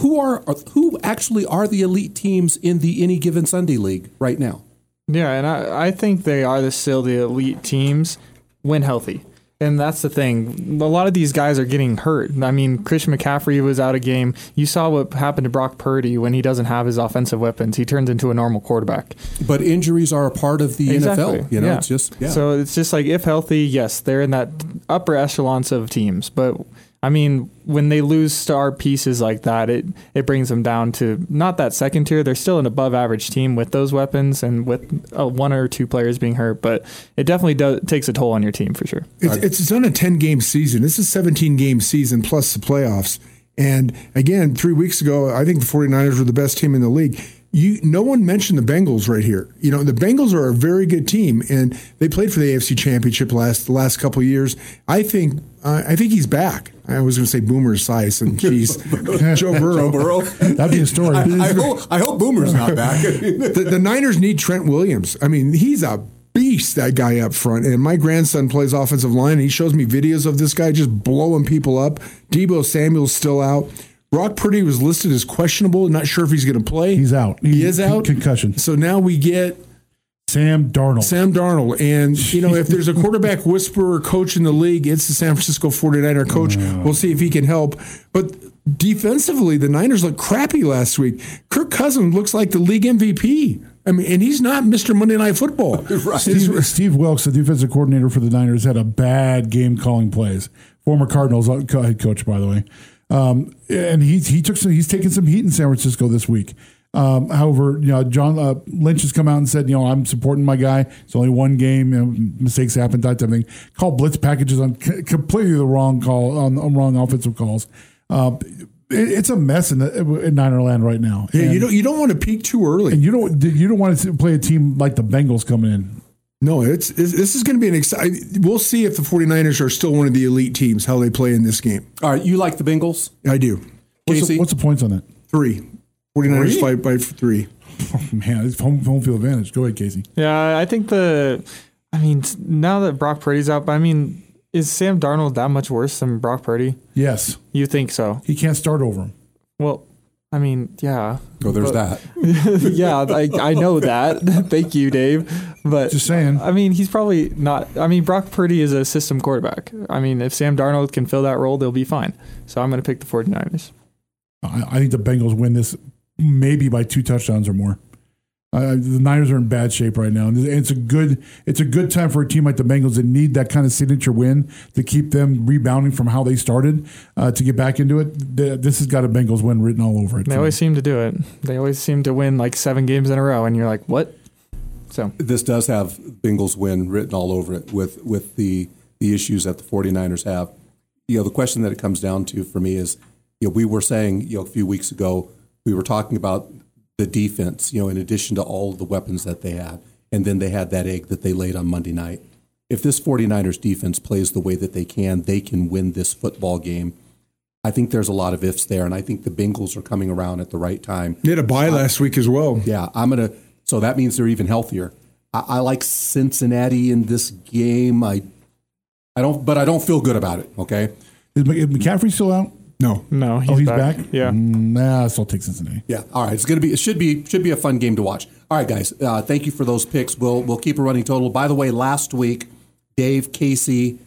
who are who actually are the elite teams in the any given Sunday league right now? Yeah, and I, I think they are the, still the elite teams when healthy. And that's the thing. A lot of these guys are getting hurt. I mean, Christian McCaffrey was out of game. You saw what happened to Brock Purdy when he doesn't have his offensive weapons. He turns into a normal quarterback. But injuries are a part of the Exactly. NFL. You know, Yeah. it's just yeah. So it's just like if healthy, yes, they're in that upper echelons of teams. But I mean, when they lose star pieces like that, it it brings them down to not that second tier. They're still an above average team with those weapons and with uh, one or two players being hurt. But it definitely does takes a toll on your team for sure. It's, it's, it's on a 10 game season. This is a 17 game season plus the playoffs. And again, three weeks ago, I think the 49ers were the best team in the league. You, no one mentioned the Bengals right here. You know, the Bengals are a very good team, and they played for the AFC Championship last the last couple of years. I think uh, I think he's back. I was going to say Boomer Esiason geez, Joe Burrow. Joe Burrow. That'd be a story. I, I hope, I hope Boomer's not back. the, the Niners need Trent Williams. I mean, he's a beast, that guy up front. And my grandson plays offensive line, and he shows me videos of this guy just blowing people up. Deebo Samuel's still out. Brock Purdy was listed as questionable. Not sure if he's going to play. He's out. He is out. Concussion. So now we get Sam Darnold. Sam Darnold. And, you know, if there's a quarterback whisperer coach in the league, it's the San Francisco 49er coach. We'll see if he can help. But defensively, the Niners look crappy last week. Kirk Cousins looks like the league MVP. I mean, and he's not Mr. Monday Night Football. Steve, Steve Wilks, the defensive coordinator for the Niners, had a bad game calling plays. Former Cardinals uh, head coach, by the way, um, and he he took some, he's taken some heat in San Francisco this week. Um, however, you know, John uh, Lynch has come out and said, you know, I'm supporting my guy. It's only one game. You know, mistakes happen. That type of thing. Call blitz packages on c- completely the wrong call on, on wrong offensive calls. Uh, it, it's a mess in, the, in Niner land right now. Yeah, you don't you don't want to peak too early. and you don't you don't want to play a team like the Bengals coming in. No, it's, it's this is going to be an exciting. We'll see if the 49ers are still one of the elite teams how they play in this game. All right, you like the Bengals? I do. What's Casey? the, what's the points on that? Three. 49ers Three? fight by three. Oh, man, it's home, home field advantage. Go ahead, Casey. Yeah, I think the. I mean, now that Brock Purdy's out, but I mean, is Sam Darnold that much worse than Brock Purdy? Yes, You think so? he can't start over him. Well, I mean, yeah. Oh, there's But- that. yeah, I, I know that. Thank you, Dave. But Just saying. I mean, he's probably not. I mean, Brock Purdy is a system quarterback. I mean, if Sam Darnold can fill that role, they'll be fine. So I'm going to pick the 49ers. I, I think the Bengals win this maybe by two touchdowns or more. Uh, the Niners are in bad shape right now, and it's a good it's a good time for a team like the Bengals that need that kind of signature win to keep them rebounding from how they started uh, to get back into it. Th- This has got a Bengals win written all over it. They always me. seem to do it. They always seem to win like seven games in a row, and you're like, what? So This does have Bengals win written all over it with with the the issues that the 49ers have. You know, the question that it comes down to for me is, you know, we were saying, you know, a few weeks ago, we were talking about the defense, you know, in addition to all the weapons that they had. And then they had that egg that they laid on Monday night. If this 49ers defense plays the way that they can, they can win this football game. I think there's a lot of ifs there, and I think the Bengals are coming around at the right time. They had a bye last week as well. Yeah, I'm gonna. So that means they're even healthier. I, I like Cincinnati in this game. I, I don't, but I don't feel good about it. Okay. Is McCaffrey still out? No. no, he's, oh, he's back. back. Yeah. Mm, nah, I'll still take Cincinnati. Yeah. All right. It's gonna be. It should be. Should be a fun game to watch. All right, guys. Uh, thank you for those picks. We'll we'll keep a running total. By the way, last week, Dave Casey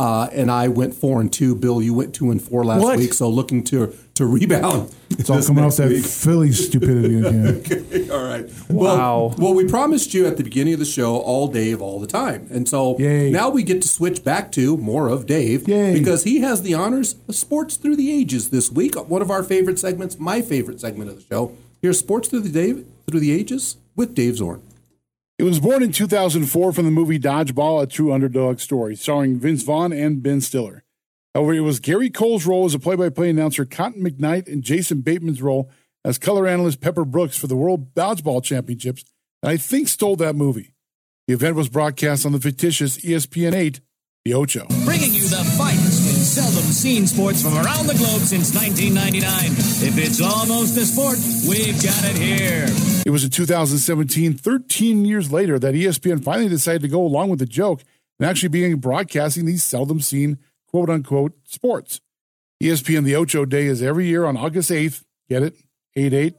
Uh, and I went four and two. Bill, you went two and four last What? week. So looking to to rebound. It's all coming off that week. Philly stupidity again. Okay, all right. Wow. Well, well, we promised you at the beginning of the show all Dave all the time, and so Yay. now we get to switch back to more of Dave Yay. because he has the honors of Sports Through the Ages this week. One of our favorite segments, my favorite segment of the show. Here's Sports Through the Dave Through the Ages with Dave Zorn. It was born in 2004 from the movie Dodgeball, a true underdog story, starring Vince Vaughn and Ben Stiller. However, it was Gary Cole's role as a play by play announcer, Cotton McKnight, and Jason Bateman's role as color analyst Pepper Brooks for the World Dodgeball Championships that I think stole that movie. The event was broadcast on the fictitious ESPN 8, The Ocho. Bringing you the finest seldom seen sports from around the globe since 1999. If it's almost a sport, we've got it here. It was in 2017, 13 years later, that ESPN finally decided to go along with the joke and actually began broadcasting these seldom seen quote unquote sports. ESPN The Ocho Day is every year on August 8th. Get it? 8 8.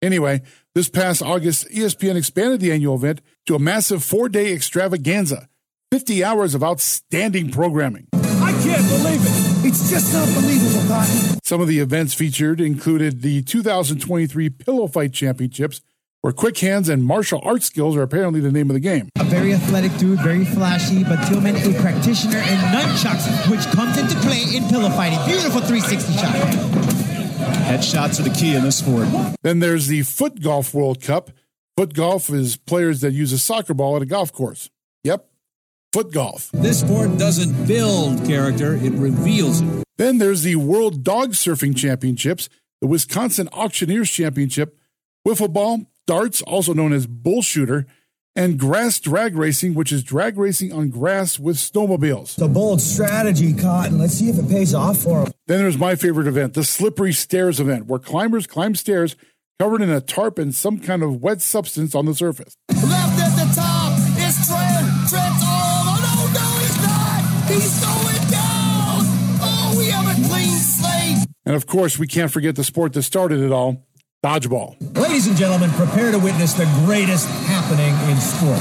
Anyway, this past August, ESPN expanded the annual event to a massive four day extravaganza 50 hours of outstanding programming. I can't believe it. It's just unbelievable, Cotton. Some of the events featured included the 2023 Pillow Fight Championships, where quick hands and martial arts skills are apparently the name of the game. A very athletic dude, very flashy, but Tillman a practitioner in nunchucks, which comes into play in pillow fighting. Beautiful 360 shot. Headshots are the key in this sport. Then there's the Foot Golf World Cup. Foot golf is players that use a soccer ball at a golf course. Yep, foot golf. This sport doesn't build character, it reveals it. Then there's the World Dog Surfing Championships, the Wisconsin Auctioneers Championship, wiffle ball, darts, also known as bull shooter, and grass drag racing, which is drag racing on grass with snowmobiles. It's a bold strategy, Cotton. Let's see if it pays off for him. Then there's my favorite event, the Slippery Stairs event, where climbers climb stairs covered in a tarp and some kind of wet substance on the surface. Left at the top is Trent. He's going down. Oh, we have a clean slate. And of course, we can't forget the sport that started it all, dodgeball. Ladies and gentlemen, prepare to witness the greatest happening in sport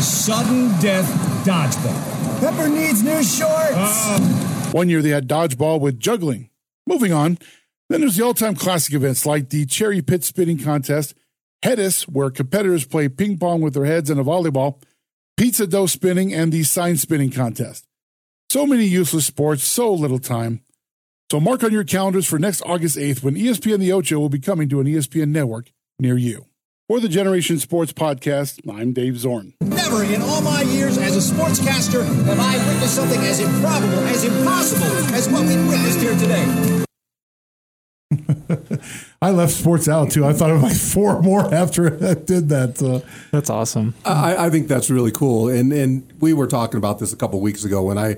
sudden death dodgeball. Pepper needs new shorts. Um. One year they had dodgeball with juggling. Moving on, then there's the all-time classic events like the cherry pit spinning contest, Headis, where competitors play ping pong with their heads and a volleyball, pizza dough spinning, and the sign spinning contest. So many useless sports, so little time. So mark on your calendars for next August 8th when ESPN The Ocho will be coming to an ESPN network near you. For the Generation Sports Podcast, I'm Dave Zorn. Never in all my years as a sportscaster have I witnessed something as improbable, as impossible as what we witnessed here today. I left sports out too. I thought of like four more after I did that. So. That's awesome. I, I think that's really cool. And and we were talking about this a couple weeks ago when I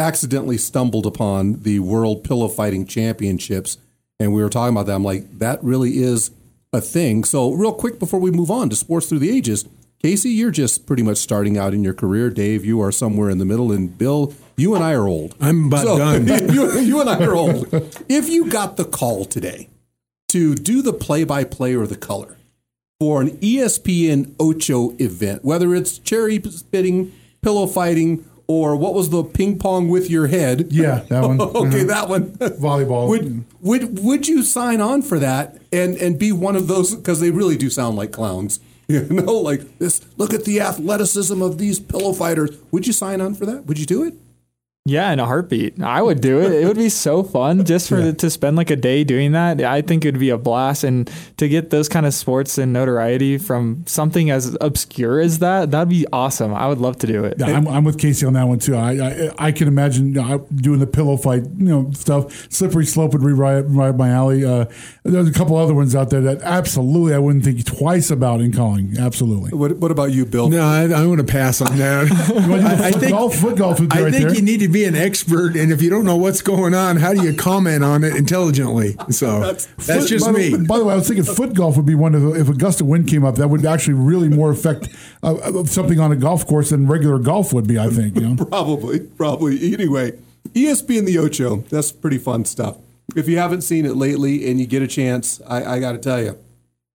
accidentally stumbled upon the World Pillow Fighting Championships, and we were talking about that. I'm like, that really is a thing. So real quick before we move on to sports through the ages, Casey, you're just pretty much starting out in your career. Dave, you are somewhere in the middle, and Bill, you and I are old. I'm about So, done. you, you and I are old. If you got the call today to do the play-by-play or the color for an ESPN Ocho event, whether it's cherry spitting, pillow fighting, or what was the ping pong with your head? Yeah, that one. okay, Uh-huh. that one. Volleyball. Would would would you sign on for that and and be one of those because they really do sound like clowns? You know, like this. Look at the athleticism of these pillow fighters. Would you sign on for that? Would you do it? Yeah, in a heartbeat. I would do it. It would be so fun just for to spend like a day doing that. I think it would be a blast and to get those kind of sports and notoriety from something as obscure as that, that'd be awesome. I would love to do it. Yeah, I'm, I'm with Casey on that one too. I I, I can imagine you know, doing the pillow fight, you know, stuff. Slippery slope would be right, right up my alley. Uh, there's a couple other ones out there that absolutely I wouldn't think twice about in calling. Absolutely. What What about you, Bill? No, I, I'm going to pass on that. wanna do I, I foot think golf? Foot golf would be I right think there. you need to be an expert, and if you don't know what's going on, how do you comment on it intelligently? So that's, Foot- just by me. The, by the way, I was thinking foot golf would be one of the, if a gust of wind came up, that would actually really more affect uh, uh, something on a golf course than regular golf would be. I think. You know? Probably, probably. Anyway, E ESPN The Ocho, that's pretty fun stuff. If you haven't seen it lately and you get a chance, I, I got to tell you.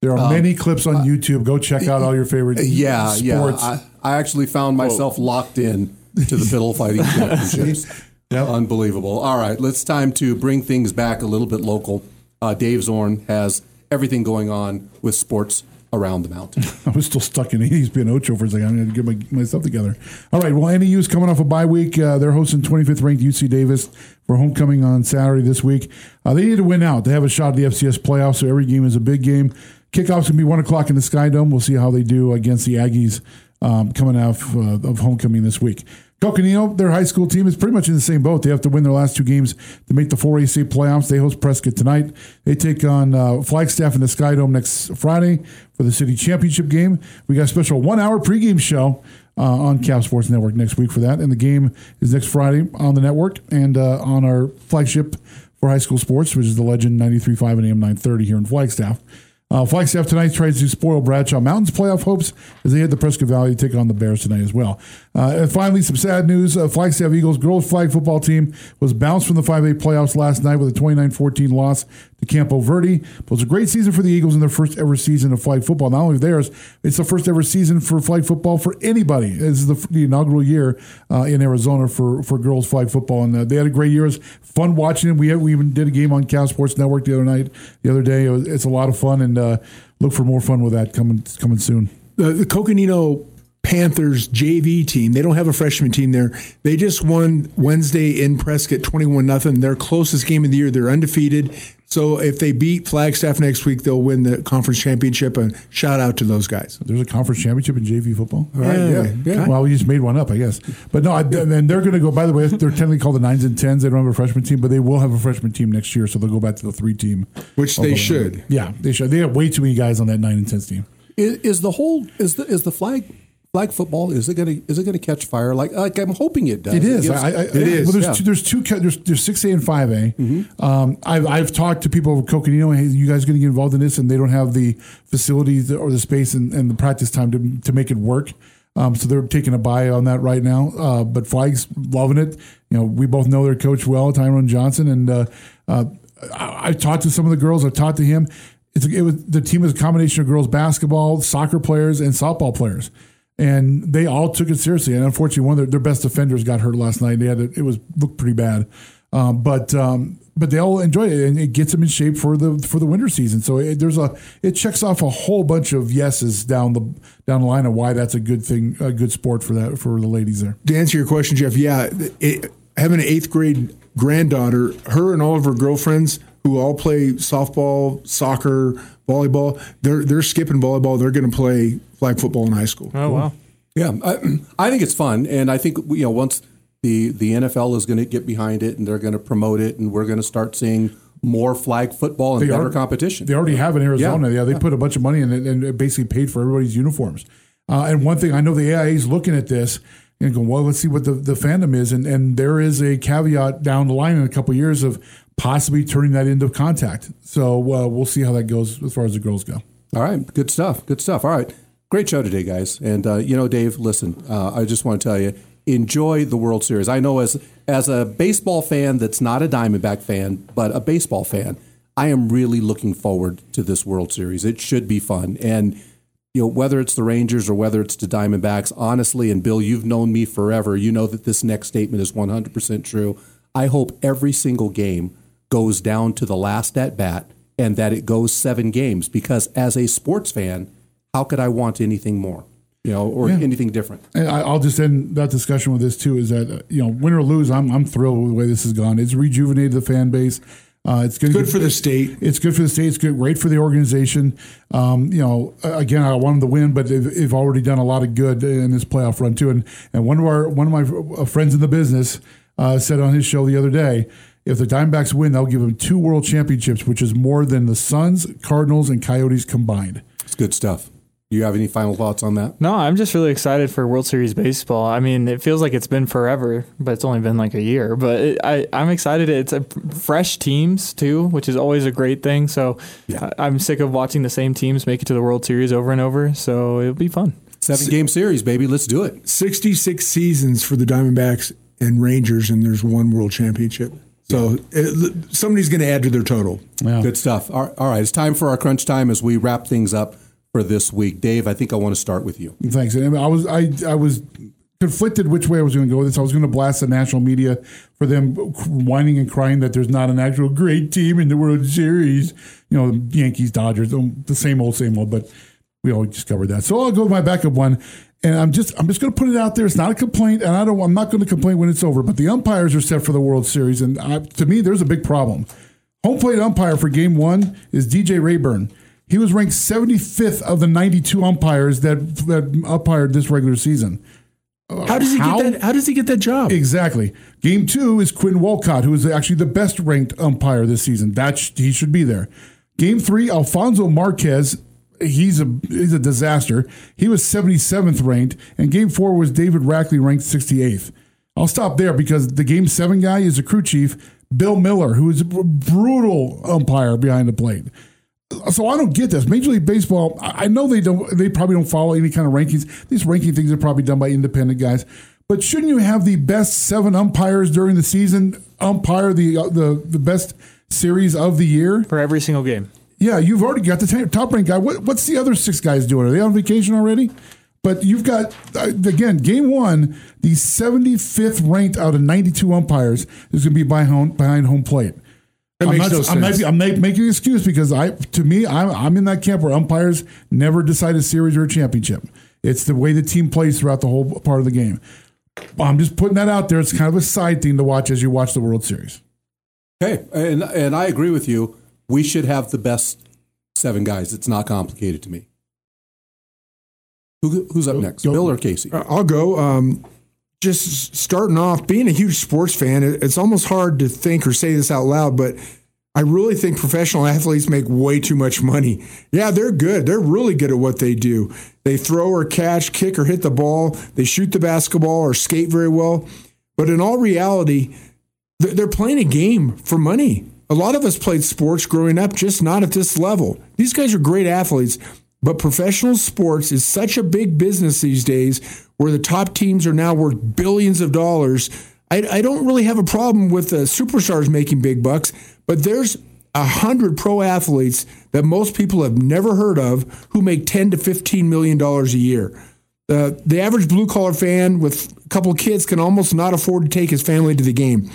There are Um, many clips on YouTube. Go check out all your favorite Yeah, yeah. sports. I, I actually found myself locked in to the pillow fighting championships. Unbelievable. All right, let's time to bring things back a little bit local. Uh, Dave Zorn has everything going on with sports around the mountain. I was still stuck in 80s being Ocho for a second. I'm going to get my, myself together. All right. Well, NAU is coming off a bye week. Uh, they're hosting 25th ranked UC Davis for homecoming on Saturday this week. Uh, they need to win out. They have a shot at the FCS playoffs, so every game is a big game. Kickoff's going to be 1 o'clock in the Sky Dome. We'll see how they do against the Aggies um, coming out of, uh, of homecoming this week. Coconino, their high school team, is pretty much in the same boat. They have to win their last two games to make the 4A playoffs. They host Prescott tonight. They take on uh, Flagstaff in the Sky Dome next Friday for the city championship game. We got a special one hour pregame show uh, on Cap Sports Network next week for that. And the game is next Friday on the network and uh, on our flagship for high school sports, which is the Legend 93.5 and AM 930 here in Flagstaff. Uh, Flagstaff tonight tries to spoil Bradshaw Mountains playoff hopes as they head to Prescott Valley to take on the Bears tonight as well. Uh, and finally, some sad news. Uh, Flagstaff Eagles girls flag football team was bounced from the 5A playoffs last night with a 29-14 loss to Campo Verde. But it was a great season for the Eagles in their first ever season of flag football. Not only theirs, it's the first ever season for flag football for anybody. This is the, the inaugural year uh, in Arizona for, for girls flag football. And uh, they had a great year. It was fun watching it. We, had, we even did a game on Cal Sports Network the other night, the other day. It was, it's a lot of fun and uh, look for more fun with that coming coming soon. The Coconino Panthers JV team. They don't have a freshman team there. They just won Wednesday in Prescott 21 nothing. Their closest game of the year. They're undefeated. So if they beat Flagstaff next week, they'll win the conference championship. And shout out to those guys. There's a conference championship in JV football. All right, yeah, yeah. Well, we just made one up, I guess. But no, I, and they're going to go. By the way, they're technically called the nines and tens. They don't have a freshman team, but they will have a freshman team next year. So they'll go back to the three team, Which they should. Yeah, they should. They have way too many guys on that nine and tens team. Is, is the whole is the is the flag flag football is it gonna is it gonna catch fire? Like like I'm hoping it does. It is. gives- I, I, Well, there's two, there's two. There's there's six A and five A. Mm-hmm. Um, I've I've talked to people over Coconino. Hey, you guys going to get involved in this? And they don't have the facilities or the space and, and the practice time to to make it work. Um, so they're taking a buy on that right now. Uh, but Flags loving it. You know, we both know their coach well, Tyrone Johnson, and uh, uh, I, I've talked to some of the girls. I've talked to him. It's, it was the team is a combination of girls basketball, soccer players, and softball players and they all took it seriously. And unfortunately, one of their, their best defenders got hurt last night. They had it, it was looked pretty bad, um, but um, but they all enjoy it, and it gets them in shape for the for the winter season. So it, there's a it checks off a whole bunch of yeses down the down the line of why that's a good thing, a good sport for that for the ladies there. To answer your question, Jeff, yeah, it, having an eighth grade granddaughter, her and all of her girlfriends who all play softball, soccer, volleyball, they're they're skipping volleyball. They're going to play flag football in high school. Oh wow. Yeah, I, I think it's fun, and I think you know once the the NFL is going to get behind it and they're going to promote it, and we're going to start seeing more flag football and They better are- competition. They already have in Arizona. Yeah, Yeah, they yeah. put a bunch of money in it and it basically paid for everybody's uniforms. Uh, and one thing I know the AIA is looking at this and going, well, let's see what the, the fandom is. And, and there is a caveat down the line in a couple of years of possibly turning that into contact. So uh, we'll see how that goes as far as the girls go. All right, good stuff. Good stuff. All right, great show today, guys. And uh, you know, Dave, listen, uh, I just want to tell you, enjoy the World Series. I know as as a baseball fan that's not a Diamondback fan, but a baseball fan, I am really looking forward to this World Series. It should be fun, and you know, whether it's the Rangers or whether it's the Diamondbacks, honestly, and Bill, you've known me forever. You know that this next statement is 100% true. I hope every single game goes down to the last at bat and that it goes seven games because as a sports fan, how could I want anything more? You know, or Yeah. anything different. And I, I'll just end that discussion with this too: is that uh, you know, win or lose, I'm I'm thrilled with the way this has gone. It's rejuvenated the fan base. Uh, it's gonna Good for the state. It's good for the state. It's good, great for the organization. Um, you know, uh, again, I want them to win, but they've, they've already done a lot of good in this playoff run too. And and one of our one of my uh, friends in the business uh, said on his show the other day, if the Diamondbacks win, they'll give them two World Championships, which is more than the Suns, Cardinals, and Coyotes combined. It's good stuff. Do you have any final thoughts on that? No, I'm just really excited for World Series baseball. I mean, it feels like it's been forever, but it's only been like a year. But it, I, I'm excited. It's a fresh teams too, which is always a great thing. So I, I'm sick of watching the same teams make it to the World Series over and over. So it'll be fun. Seven game series, baby. Let's do it. 66 seasons for the Diamondbacks and Rangers, and there's one world championship. So it, somebody's going to add to their total. Good stuff. All all right, it's time for our crunch time as we wrap things up for this week. Dave, I think I want to start with you. Thanks. I was I I was conflicted which way I was going to go with this. I was going to blast the national media for them whining and crying that there's not an actual great team in the World Series. You know, Yankees, Dodgers, the same old, same old. But we all just covered that. So I'll go with my backup one. And I'm just I'm just going to put it out there. It's not a complaint, and I don't. I'm not going to complain when it's over. But the umpires are set for the World Series, and I, to me, there's a big problem. Home plate umpire for Game One is DJ Reyburn. He was ranked 75th of the 92 umpires that that umpired this regular season. Uh, how does he get that? How does he get that job? Exactly. Game two is Quinn Wolcott, who is actually the best ranked umpire this season. That sh- he should be there. Game three, Alfonso Marquez. He's a he's a disaster. He was 77th ranked, and game four was David Rackley ranked 68th. I'll stop there because the game seven guy is a crew chief, Bill Miller, who is a brutal umpire behind the plate. So I don't get this. Major League Baseball, I know they don't. They probably don't follow any kind of rankings. These ranking things are probably done by independent guys. But shouldn't you have the best seven umpires during the season umpire the uh, the the best series of the year for every single game? Yeah, you've already got the top ranked guy. What, what's the other six guys doing? Are they on vacation already? But you've got uh, again game one, the 75th ranked out of 92 umpires is going to be behind home, behind home plate. That I'm makes not, no I'm, sense. not- I'm not making an excuse because I, to me, I'm, I'm in that camp where umpires never decide a series or a championship. It's the way the team plays throughout the whole part of the game. I'm just putting that out there. It's kind of a side thing to watch as you watch the World Series. Okay, and and I agree with you. We should have the best seven guys. It's not complicated to me. Who, who's up next, Bill or Casey? Uh, I'll go. Um, just starting off, being a huge sports fan, it's almost hard to think or say this out loud, but I really think professional athletes make way too much money. Yeah, they're good. They're really good at what they do. They throw or catch, kick or hit the ball, they shoot the basketball or skate very well. But in all reality, they're playing a game for money. A lot of us played sports growing up, just not at this level. These guys are great athletes, but professional sports is such a big business these days where the top teams are now worth billions of dollars. I, I don't really have a problem with the superstars making big bucks, but there's a hundred pro athletes that most people have never heard of who make 10 to 15 million dollars a year. Uh, the average blue collar fan with a couple kids can almost not afford to take his family to the game.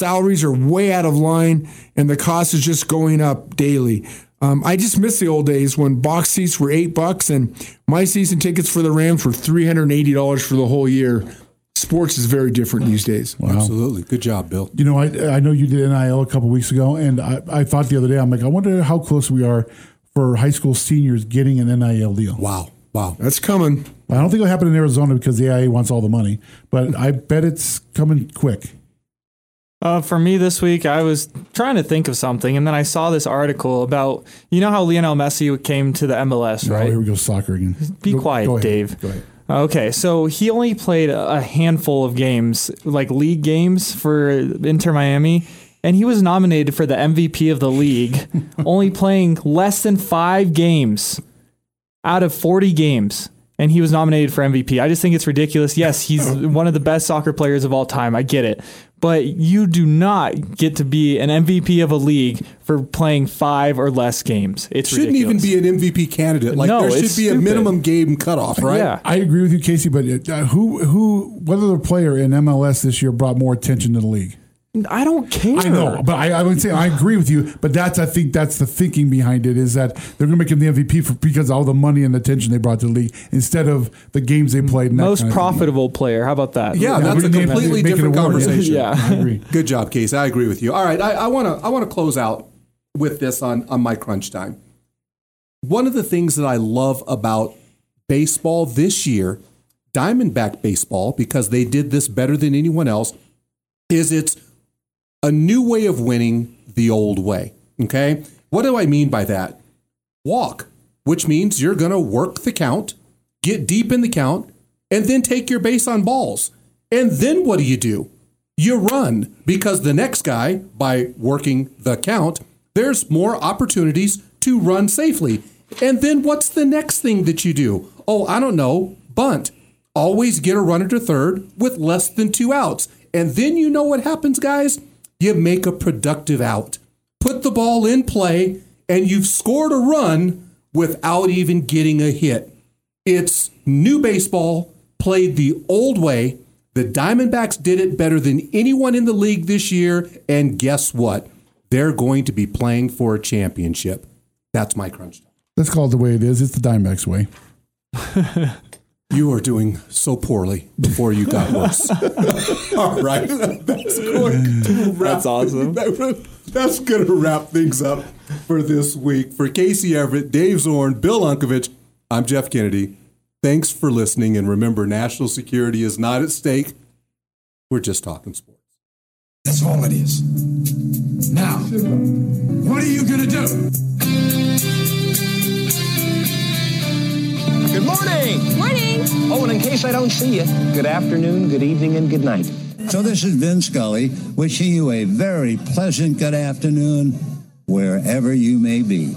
Salaries are way out of line, and the cost is just going up daily. Um, I just miss the old days when box seats were eight bucks, and my season tickets for the Rams were three hundred and eighty dollars for the whole year. Sports is very different these days. Absolutely. Good job, Bill. You know, I I know you did NIL a couple weeks ago, and I, I thought the other day, I'm like, I wonder how close we are for high school seniors getting an NIL deal. Wow. Wow. That's coming. I don't think it'll happen in Arizona because the AIA wants all the money, but I bet it's coming quick. Uh, for me this week, I was trying to think of something, and then I saw this article about you know how Lionel Messi came to the MLS, Oh, right? here we go, soccer again. Be Go- quiet, go. Dave. Go ahead. Okay, so he only played a handful of games, like league games for Inter Miami, and he was nominated for the MVP of the league, only playing less than five games out of 40 games. And he was nominated for MVP. I just think it's ridiculous. Yes, he's one of the best soccer players of all time. I get it. But you do not get to be an MVP of a league for playing five or less games. It Shouldn't ridiculous. even be an MVP candidate. Like No, there should it's be a minimum game cutoff, right? Yeah. I agree with you, Casey. But uh, who who whether the player in MLS this year brought more attention to the league? I don't care. I know, but I, I would say I agree with you. But that's I think that's the thinking behind it is that they're going to make him the MVP for because of all the money and attention they brought to the league instead of the games they played. Most kind thing. profitable player. How about that? Yeah, Yeah, that's a completely make it different a award, yeah. conversation. Yeah. I agree. Good job, Case. I agree with you. All right, I want to I want to close out with this on on my crunch time. One of the things that I love about baseball this year, Diamondback baseball, because they did this better than anyone else, is it's a new way of winning the old way. Okay, what do I mean by that? Walk, which means you're going to work the count, get deep in the count, and then take your base on balls. And then what do you do? You run because the next guy, by working the count, there's more opportunities to run safely. And then what's the next thing that you do? Oh, I don't know, bunt. Always get a runner to third with less than two outs. And then you know what happens, guys? You make a productive out. Put the ball in play, and you've scored a run without even getting a hit. It's new baseball played the old way. The Diamondbacks did it better than anyone in the league this year. And guess what? They're going to be playing for a championship. That's my crunch. Let's call it the way it is. It's the Diamondbacks way. You are doing so poorly before you got worse. All right. That's going to wrap, That's awesome. That's going to wrap things up for this week. For Casey Everett, Dave Zorn, Bill Unkovich, I'm Jeff Kennedy. Thanks for listening. And remember, national security is not at stake. We're just talking sports. That's all it is. Now, what are you going to do? Good morning. Morning. Oh, and in case I don't see you, good afternoon, good evening, and good night. So this is Vin Scully wishing you a very pleasant good afternoon wherever you may be.